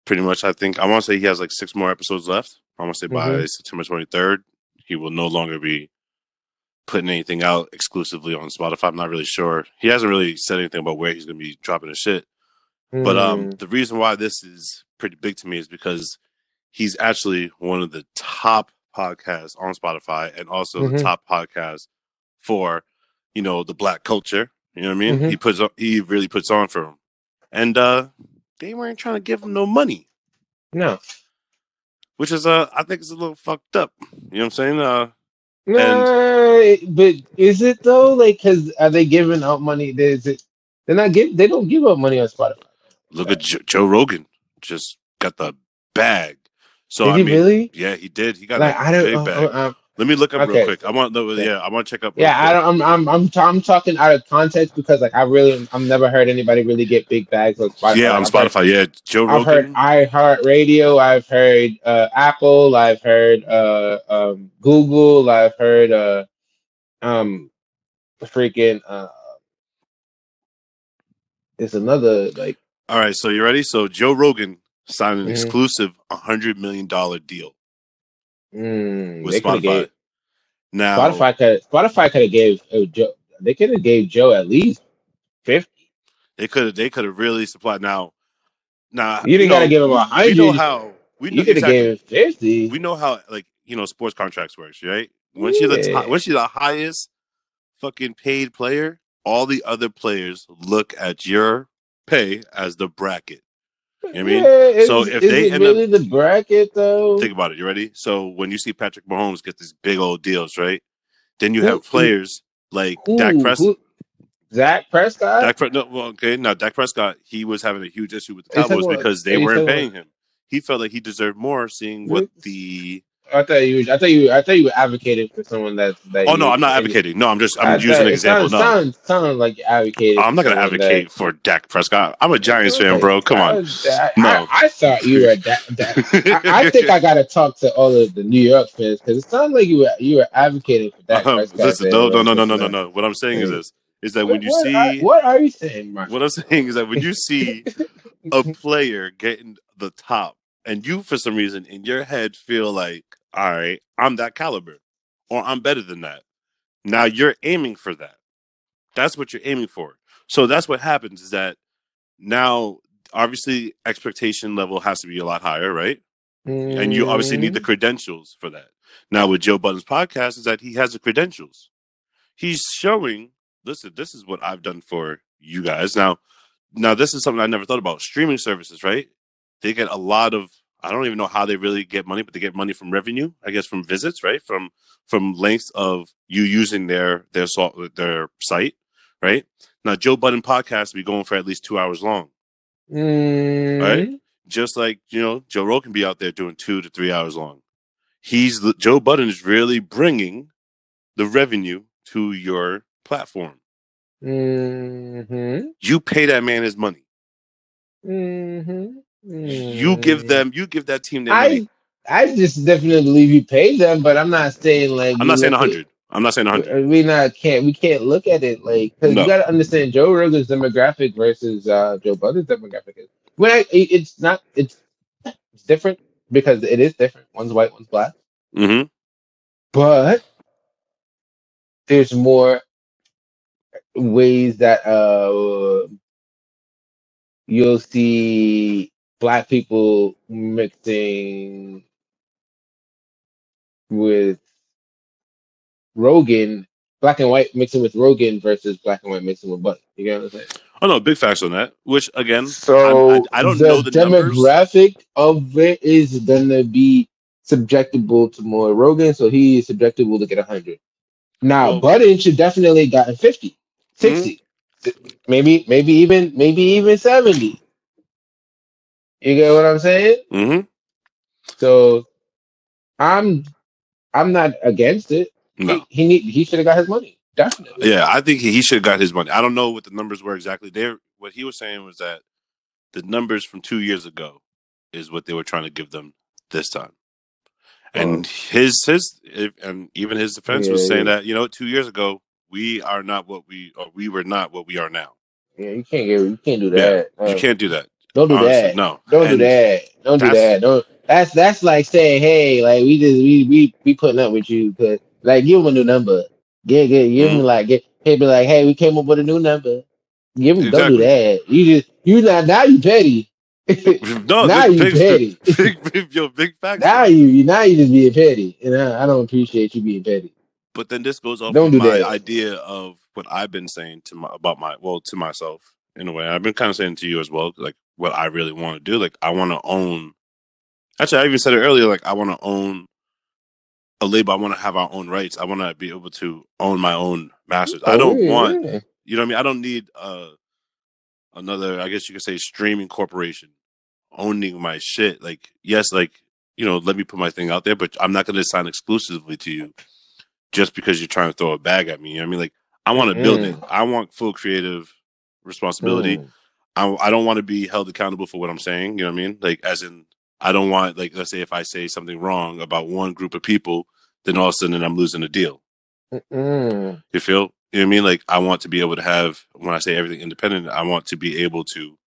pretty much. I think I want to say he has like six more episodes left. I want to say by Mhm. September twenty third, he will no longer be putting anything out exclusively on Spotify. I'm not really sure. He hasn't really said anything about where he's going to be dropping his shit. But um, Mm, the reason why this is pretty big to me is because he's actually one of the top podcasts on Spotify and also the Mhm. top podcast for you know the black culture. You know what I mean? Mhm. He puts on, he really puts on for him, and uh, they weren't trying to give him no money, no, which is uh I think is a little fucked up. You know what I'm saying? Uh, no, but is it though? Like, cause are they giving out money? Is it? They're not give. They don't give out money on Spotify. look at jo- Joe Rogan, just got the bag. So Did I he mean, really? yeah, he did. He got Like, I don't. big uh, bag. uh, Let me look up real quick. I want, yeah, Yeah. I want to check up. Yeah, I don't. I'm. I'm. I'm. T- I'm talking out of context because, like, I really, I've never heard anybody really get big bags on Spotify. Yeah, on I've heard- Spotify. Yeah, Joe I've heard Rogan. iHeartRadio. I've heard uh, Apple. I've heard uh, um, Google. I've heard uh, um, freaking. Uh, it's another like. All right, so you ready? So Joe Rogan signed an Mhm. exclusive hundred million dollar deal Mm, with Spotify. Gave, now, Spotify could. Spotify could have gave uh, Joe. They could have gave Joe at least fifty. they could have. they could have really supplied. Now, now You didn't know, gotta give him a hundred. know how we know could have exactly, gave fifty. we know how like you know sports contracts works, right? Once you're the Yeah. top, once you're the highest fucking paid player, all the other players look at your pay as the bracket. You know what I mean? Yeah, is, So if they end up- the bracket though? Think about it. You ready? So when you see Patrick Mahomes get these big old deals, right? Then you Who- have players like Who- Dak Prescott. who- Zach Prescott. Dak Pre- no, well, okay, now Dak Prescott, he was having a huge issue with the Are you talking Cowboys because they weren't paying him. He felt like he deserved more, seeing what the. I thought you. I thought you. I thought you were advocating for someone that's. That Oh no, I'm not advocating. No, I'm just I'm using thought- an example. Sounds, No, sounds, like advocating. I'm not gonna someone advocate for Dak Prescott. I'm a Giants fan, bro. Come on. I, No. I, I thought you were. That, that, I, I think I gotta talk to all of the New York fans because it sounds like you were you were advocating for that. Um, listen, no, no, no, no, no, no, no. What I'm saying is this: is that when you what, see are, what are you saying, Mark? What I'm saying is that when you see a player getting the top, and you for some reason in your head feel like, all right, I'm that caliber, or I'm better than that. Now you're aiming for that. That's what you're aiming for. So that's what happens is that now obviously expectation level has to be a lot higher, right? And you obviously need the Mm. credentials for that. Now with Joe Budden's podcast is that he has the credentials. He's showing, listen, this is what I've done for you guys. Now, now this is something I never thought about. Streaming services, right? They get a lot of I don't even know how they really get money, but they get money from revenue, I guess from visits, right? From from lengths of you using their their their site, right? Now Joe Budden podcast will be going for at least two hours long. Mm. Right? just like you know Joe Rogan be out there doing two to three hours long. He's Joe Budden is really bringing the revenue to your platform. Mm-hmm. You pay that man his money. Mm-hmm. You give them. You give that team their I money. I just definitely believe you pay them, but I'm not saying like I'm not saying hundred. I'm not saying hundred. We not can't we can't look at it like because No. you got to understand Joe Rogan's demographic versus uh, Joe Budden's demographic. Is, when I, it's not it's it's different because it is different. One's white, one's black, hmm but there's more ways that uh you'll see black people mixing with Rogan, black and white mixing with Rogan versus black and white mixing with Budden. You get what I'm saying? Oh no, big facts on that. Which again, So I'm- I, I don't know the numbers. demographic of it is gonna be subjectable to more Rogan, so he is subjectable to get hundred. Now Well- Budden should definitely gotten 50, mm-hmm. 60, maybe maybe even maybe even seventy. You get what I'm saying? hmm So I'm I'm not against it. No. He, he need he should have got his money. Definitely. Yeah, I think he, he should have got his money. I don't know what the numbers were exactly. There, what he was saying was that the numbers from two years ago is what they were trying to give them this time. And his his and even his defense was saying yeah. that you know two years ago we are not what we or we were not what we are now. Yeah, you can't get you can't do Yeah, that. You Uh, can't do that. Don't do honestly, that. No, Don't do that. Don't do that. Don't. That's that's like saying, hey, like we just we we we putting up with you because like give them a new number. Get get give him Mhm. like get he'd be like, hey, we came up with a new number. Give him don't do that. You just you not now you petty. No, now you big, petty. big, big, yo, big facts. now you now you just being petty. And I, I don't appreciate you being petty. But then this goes off Don't do my that. idea of what I've been saying to my about my well to myself in a way. I've been kind of saying to you as well, like what I really want to do. Like I want to own. Actually, I even said it earlier. Like I want to own a label. I want to have our own rights. I want to be able to own my own masters. I Oh, don't yeah, want. You know what I mean? I don't need uh another, I guess you could say, streaming corporation owning my shit. Like, yes, like you know, let me put my thing out there, but I'm not going to sign exclusively to you just because you're trying to throw a bag at me. You know what I mean? Like, I want to build it. I want full creative responsibility. Mm. I, I don't want to be held accountable for what I'm saying. You know what I mean? Like, as in, I don't want like let's say if I say something wrong about one group of people, then all of a sudden I'm losing a deal. Mm. You feel? You know what I mean? Like I want to be able to have when I say everything independent, I want to be able to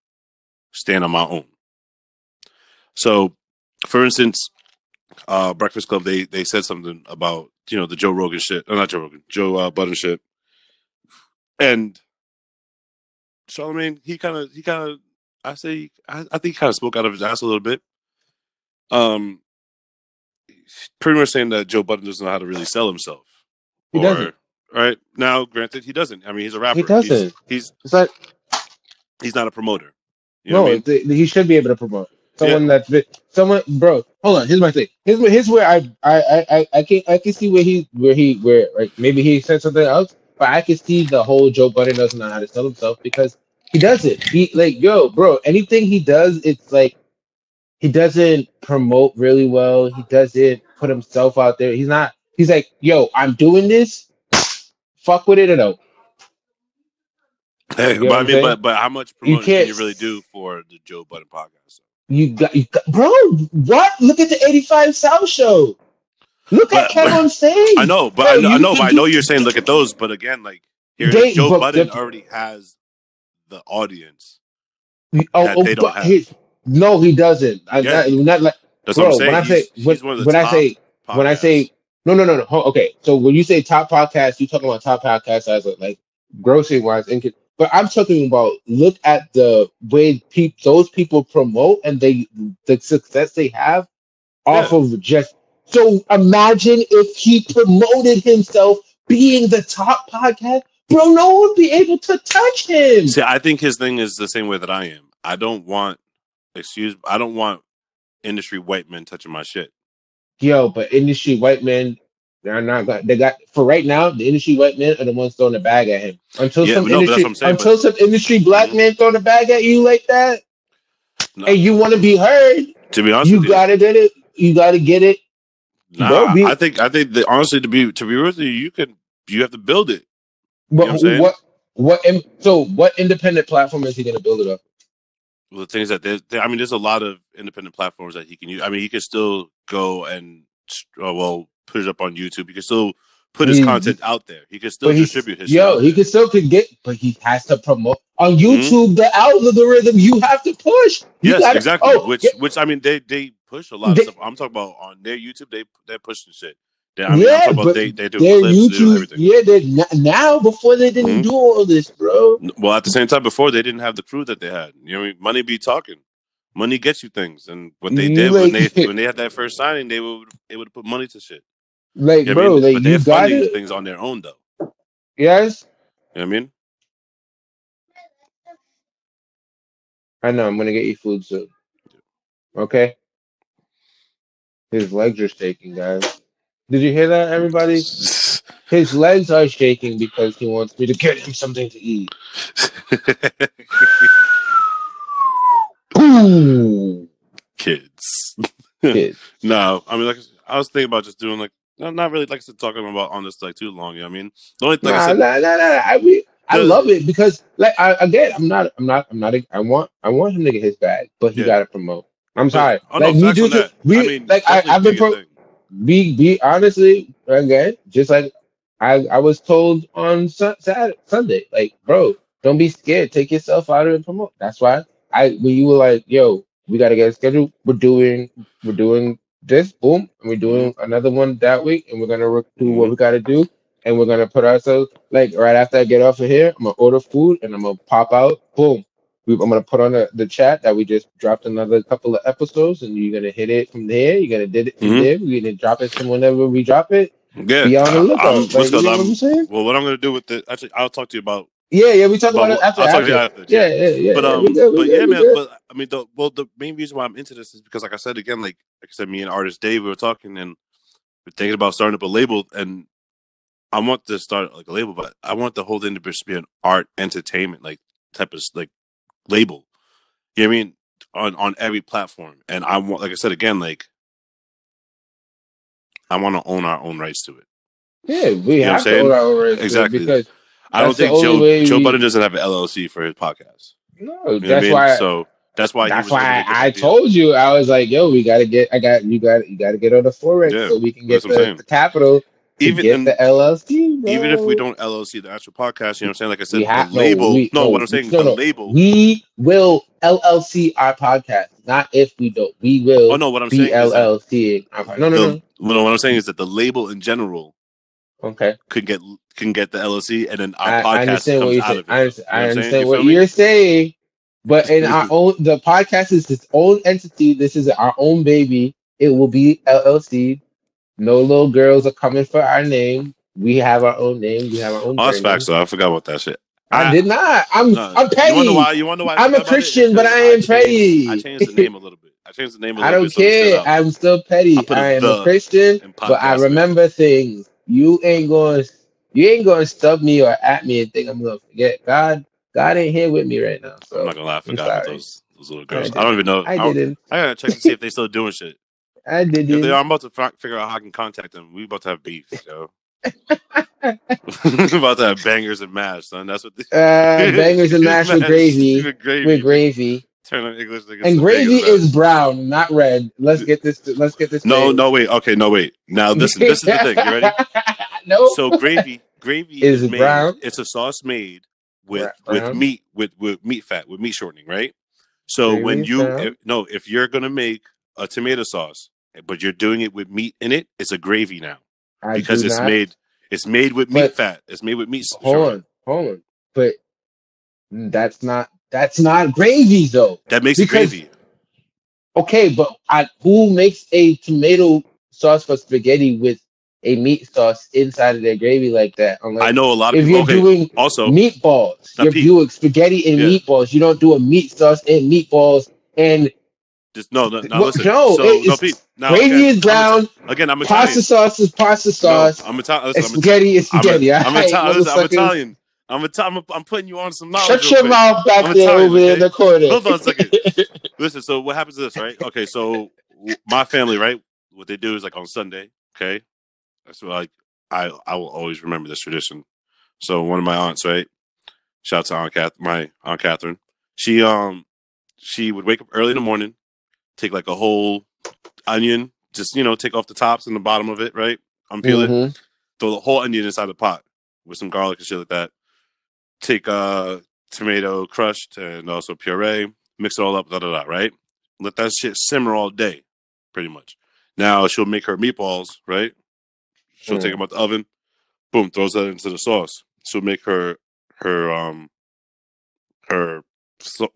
stand on my own. So, for instance, uh Breakfast Club they they said something about you know the Joe Rogan shit, or not Joe Rogan, Joe uh, Budden shit, and Charlemagne he kind of he kind of I say I, I think he kind of spoke out of his ass a little bit. Um, pretty much saying that Joe Budden doesn't know how to really sell himself. He doesn't. Right now, granted, he doesn't. I mean, he's a rapper. He doesn't. He's he's, like he's not a promoter. You know no, I mean? th- he should be able to promote someone that's been, someone, bro. Hold on, here's my thing. Here's where- here's where I I I I- I can I can see where he where he where like maybe he said something else, but I can see the whole Joe Budden doesn't know how to sell himself because he doesn't. He like yo, bro. Anything he does, it's like he doesn't promote really well. He doesn't put himself out there. He's not. He's like, yo, I'm doing this. Fuck with it or no. Hey, You know but I mean, but but how much You promotion can can't- you really do for the Joe Budden podcast? You got, you got, bro. What? Look at the 85 South show. Look at But- Kev but- on stage. I know, but Bro, I know, I know, but I know you're saying look at those, but again, like here, They- Joe Budden already has the audience. Oh, oh, they don't but have. he- no, he doesn't. I, Yeah. not, not like That's bro. what I'm saying. when I say he's when, the when I say when I say no, no, no, no. Okay, so when you say top podcast, you're talking about top podcast as a, like grossing wise, and but I'm talking about look at the way peop those people promote and they the success they have off of just. So imagine if he promoted himself being the top podcast, bro. No one would be able to touch him. See, I think his thing is the same way that I am. I don't want excuse. I don't want industry white men touching my shit. Yo, but industry white men, they're not got they got for right now, the industry white men are the ones throwing the bag at him. Until Yeah, some no, industry saying, until some industry black Mhm. men throw the bag at you like that No, and you want to be heard, to be honest you with you, gotta get it. You gotta get it. Nah, be- I think I think that honestly, to be to be with you, you can you have to build it. But what I'm saying? what what so what independent platform is he gonna build it up? Well, the things that there, I mean, there's a lot of independent platforms that he can use. I mean, he can still go and uh, well put it up on YouTube. He can still put his He- content out there. He can still But distribute his. yo, he can still could get, but he has to promote on Mm-hmm. YouTube. The algorithm you have to push. You Yes, gotta- exactly. oh, which, yeah. which I mean, they they push a lot of stuff. I'm talking about on their YouTube. They they're pushing shit. They, I mean, I'm yeah, talking about but they they do their clips, they do everything. yeah, they're now before they didn't Mhm. do all this, bro. Well, at the same time, before they didn't have the crew that they had. You know, I mean? money be talking. Money gets you things, and what they did when they when they had that first signing, they would they would put money to shit. Like, You know bro, I mean? like but you got it. things on their own though. Yes, You know what I mean? I know. I'm gonna get you food soon. Okay. His legs are shaking, guys. Did you hear that, everybody? His legs are shaking because he wants me to get him something to eat. Ooh, Kids. kid. No, I mean, like I was thinking about just doing like not, not really like I said, talking about on this like too long. You know I mean? The only thing I Nah, said, nah, nah, nah. I mean, I love it because, like, I again, I'm not, I'm not, I'm not. I want, I want him to get his bag, but he Yeah. got to promote. I'm sorry. oh, like, me do too. that. We, I mean, like, I, I've been pro. thing. Be, be honestly again, just like I, I was told on Sun, Saturday, Sunday, like, bro, don't be scared. Take yourself out of it. promote. That's why I, when you were like, yo, we got to get a schedule. We're doing, we're doing this, boom, and we're doing another one that week, and we're gonna re- do what we mm-hmm. got to do. and we're gonna put ourselves like right after I get off of here, I'm gonna order food and I'm gonna pop out. Boom. We, I'm gonna put on the, the chat that we just dropped another couple of episodes, and you're gonna hit it from there. You're gonna did it from Mhm. there. We're gonna drop it from whenever we drop it. Yeah, Be on the I- lookout. I'm- Like, what's you good? know what I'm- I'm saying? well, what I'm gonna do with the actually, I'll talk to you about. Yeah, yeah. We talk But about it after. I'll talk to you after, Yeah, yeah, yeah. But yeah, um, good, we but good, yeah, we man. good. But I mean, the well, the main reason why I'm into this is because, like I said again, like like I said, me and artist Dave, we were talking and we're thinking about starting up a label, and I want to start like a label, but I want the whole thing to just be an art entertainment like type of like label. You know what I mean? On on every platform, and I want, like I said again, like I want to own our own rights to it. Yeah, we know have to own our own rights Exactly. because I don't think Joe only Joe we- Budden doesn't have an LLC for his podcast. no, You know what I that's mean? why. so that's why that's was able to why this I told you I was like, yo, we gotta get. I got you. Got you got to get on the forex Yeah, so we can get that's the, the capital even in, the LLC. Bro. even if we don't LLC the actual podcast, you know what I'm saying? Like I said, We have- the no, label. we- no, no, what I'm saying, no, the no. label. we will LLC our podcast. Not if we don't. We will. oh no, what I'm saying is that LLC. No, no, the, well, what I'm saying is that the label in general. Okay. could get can get the LLC, and then our I, podcast I understand what comes you're out saying. of it. I understand, You know what I'm saying? understand You what me? you're saying. But in our own, the podcast is its own entity. This is our own baby. It will be LLC. No little girls are coming for our name. We have our own name. We have our own. Oh, that's facts. though. I forgot about that shit. I did not. I'm No, I'm petty. You wonder why? You wonder why? I I'm a forgot about it? Christian, but I am petty. I changed the name a little bit. I changed the name a little I don't bit. so care. out I'm still petty. I am a Christian, but I remember things. You ain't going. You ain't going to stub me or at me and think I'm going to forget. God, God ain't here with me right now. So I'm not gonna lie. I forgot those those little girls. I I, don't even know. I don't- didn't. I gotta check to see if they still doing shit. I they are, I'm about to fi- figure out how I can contact them. We about to have beef, yo. about to have bangers and mash, son. That's what. They, Uh, bangers and mash with gravy. With gravy. With gravy. Turn on English. niggas And gravy is brown, not red. Let's get this. Let's get this. no, no, wait. Okay, no, wait. Now this, this is the thing. You ready? no. So gravy, gravy Is is, made. brown? It's a sauce made with Brown? with meat with with meat fat with meat shortening, right? So Gravy when you if, no, if you're gonna make a tomato sauce, but you're doing it with meat in it, it's a gravy now I because it's not- made it's made with meat But- fat. It's made with meat. Hold on, hold on. But that's not that's not gravy though. That makes it Because- gravy. Okay, but I, who makes a tomato sauce for spaghetti with a meat sauce inside of their gravy like that? Unless, I know a lot of if people. you're Okay, doing also meatballs, you're Pete- doing spaghetti and Yeah. meatballs. You don't do a meat sauce and meatballs and just no, no, no. Listen, no, so it- no, Pete. Now, gravy again, is I'm brown. Again, I'm Italian. pasta sauce is pasta No, sauce. I'm Italian. Listen, I'm spaghetti is I'm, spaghetti. I'm, Alright, Italian. Listen, I'm? Italian. I'm Italian. I'm, I'm putting you on some knowledge. Shut your quick. mouth back I'm there Italian, over in the corner. Hold on a second. Listen, so what happens is this, right? Okay, so my family, right? What they do is like on Sunday, okay? That's what like I I will always remember this tradition. So one of my aunts, right? Shout out to Aunt Kath, my Aunt Catherine. She um she would wake up early in the morning, take like a whole onion, just you know, take off the tops and the bottom of it, right? Unpeel it, Mhm. throw the whole onion inside the pot with some garlic and shit like that. Take uh tomato crushed and also puree, mix it all up, da da da, right? Let that shit simmer all day, pretty much. Now she'll make her meatballs, right? She'll take Mm. them out the oven, boom, throws that into the sauce. She'll make her her um her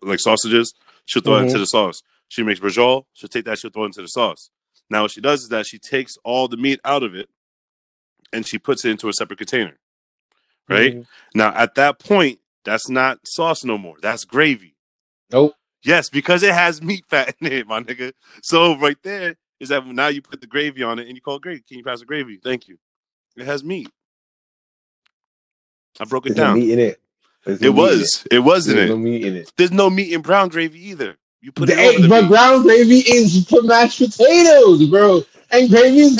like sausages. She'll throw it into the sauce. She makes braciole. She'll take that. She'll throw it into the sauce. Now what she does is that she takes all the meat out of it, and she puts it into a separate container. Right Mhm. now, at that point, that's not sauce no more. That's gravy. Nope. Yes, because it has meat fat in it, my nigga. So right there is that now you put the gravy on it and you call it gravy. Can you pass the gravy? Thank you. It has meat. I broke it There's no down. meat in it. No It was. It was in There's no it. meat in it. There's no meat in brown gravy either. You put The egg, the but meat. brown gravy is for mashed potatoes, bro. And gravy is.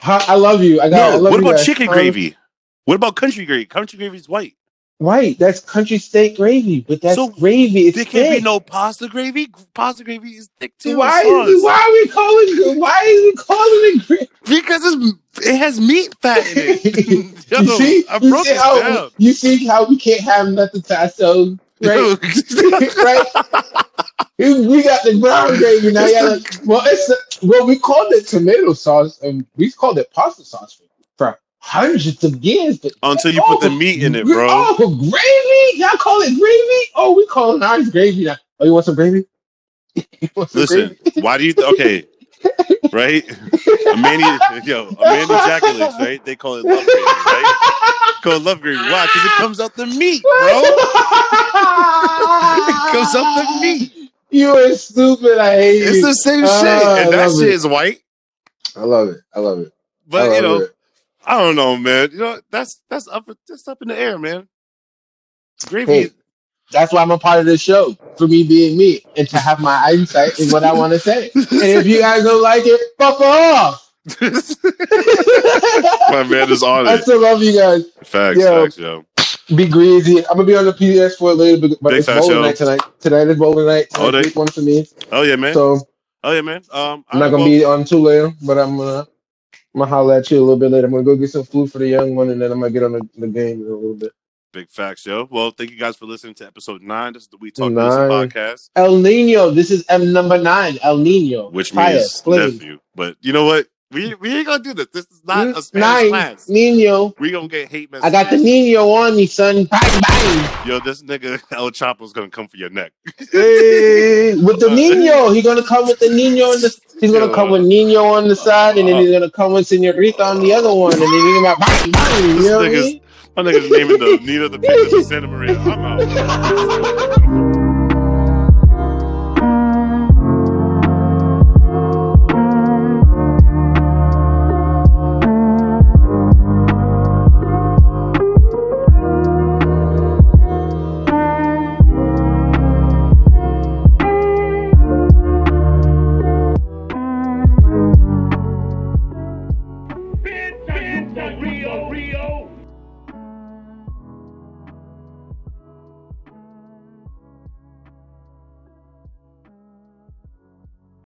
Ha- I love you. I got. I No, love what about guys. chicken Um, gravy? What about country gravy? Country gravy is white. Right, that's country steak gravy, but that's So, gravy. It's There can't be no pasta gravy. Pasta gravy is thick too. Why is why are we calling why is it calling it gravy? Because it's, it has meat fat in it. Yo, you see, I you see it how down. you see how we can't have nothing tasso, right? right? We got the brown gravy now. It's Yeah, the- well, it's well, we called it tomato sauce, and we called it pasta sauce for, for hundreds of years. But Until you put the oh, meat in it, bro. Oh, gravy? Y'all call it gravy? Oh, we call it ours gravy now. Oh, you want some gravy? want some Listen, gravy? why do you? Th- okay, right? A man, e- yo, a man ejaculates, right? They call it love gravy, right? Call it love gravy. Why? Because it comes out the meat, bro. It comes out the meat. You are stupid. I hate It's you. the same Ah, shit, and that shit it. is white. I love it. I love it. But love you know, it. I don't know, man. You know, that's that's up that's up in the air, man. Gravy. Hey. That's why I'm a part of this show for me being me and to have my insight in what I want to say. And if you guys don't like it, fuck off. My man is on I still love you guys. Facts, Yo. facts, yo. Be greasy. I'm gonna be on the PDS for a little bit, but Big it's facts, bowling yo. night tonight. Tonight is bowling night. Oh, they- one for me. Oh yeah, man. So oh yeah, man. Um, I'm not gonna be on too later, but I'm gonna I'm gonna holler at you a little bit later. I'm gonna go get some food for the young one, and then I'm gonna get on the, the game in a little bit. Big facts, yo. Well, thank you guys for listening to episode nine. This is the We Talk Listen Nine. podcast, El Nino. This is M number nine. El Nino. which Fire, means flame. nephew. But you know what? We we ain't gonna do this. This is not a Spanish nine. class. Nino. We gonna get hate messages. I got the Nino on me, son. Bang bang. Yo, this nigga El Chapo's gonna come for your neck. Hey, with the Nino, he's gonna come with the Nino on the. He's gonna Yo. come with Nino on the side, and then he's gonna come with Senorita on the other one, and then he's gonna bang bang. You This know what I nigga's mean? My nigga's naming the Nina the Pinta Santa Maria. I'm out.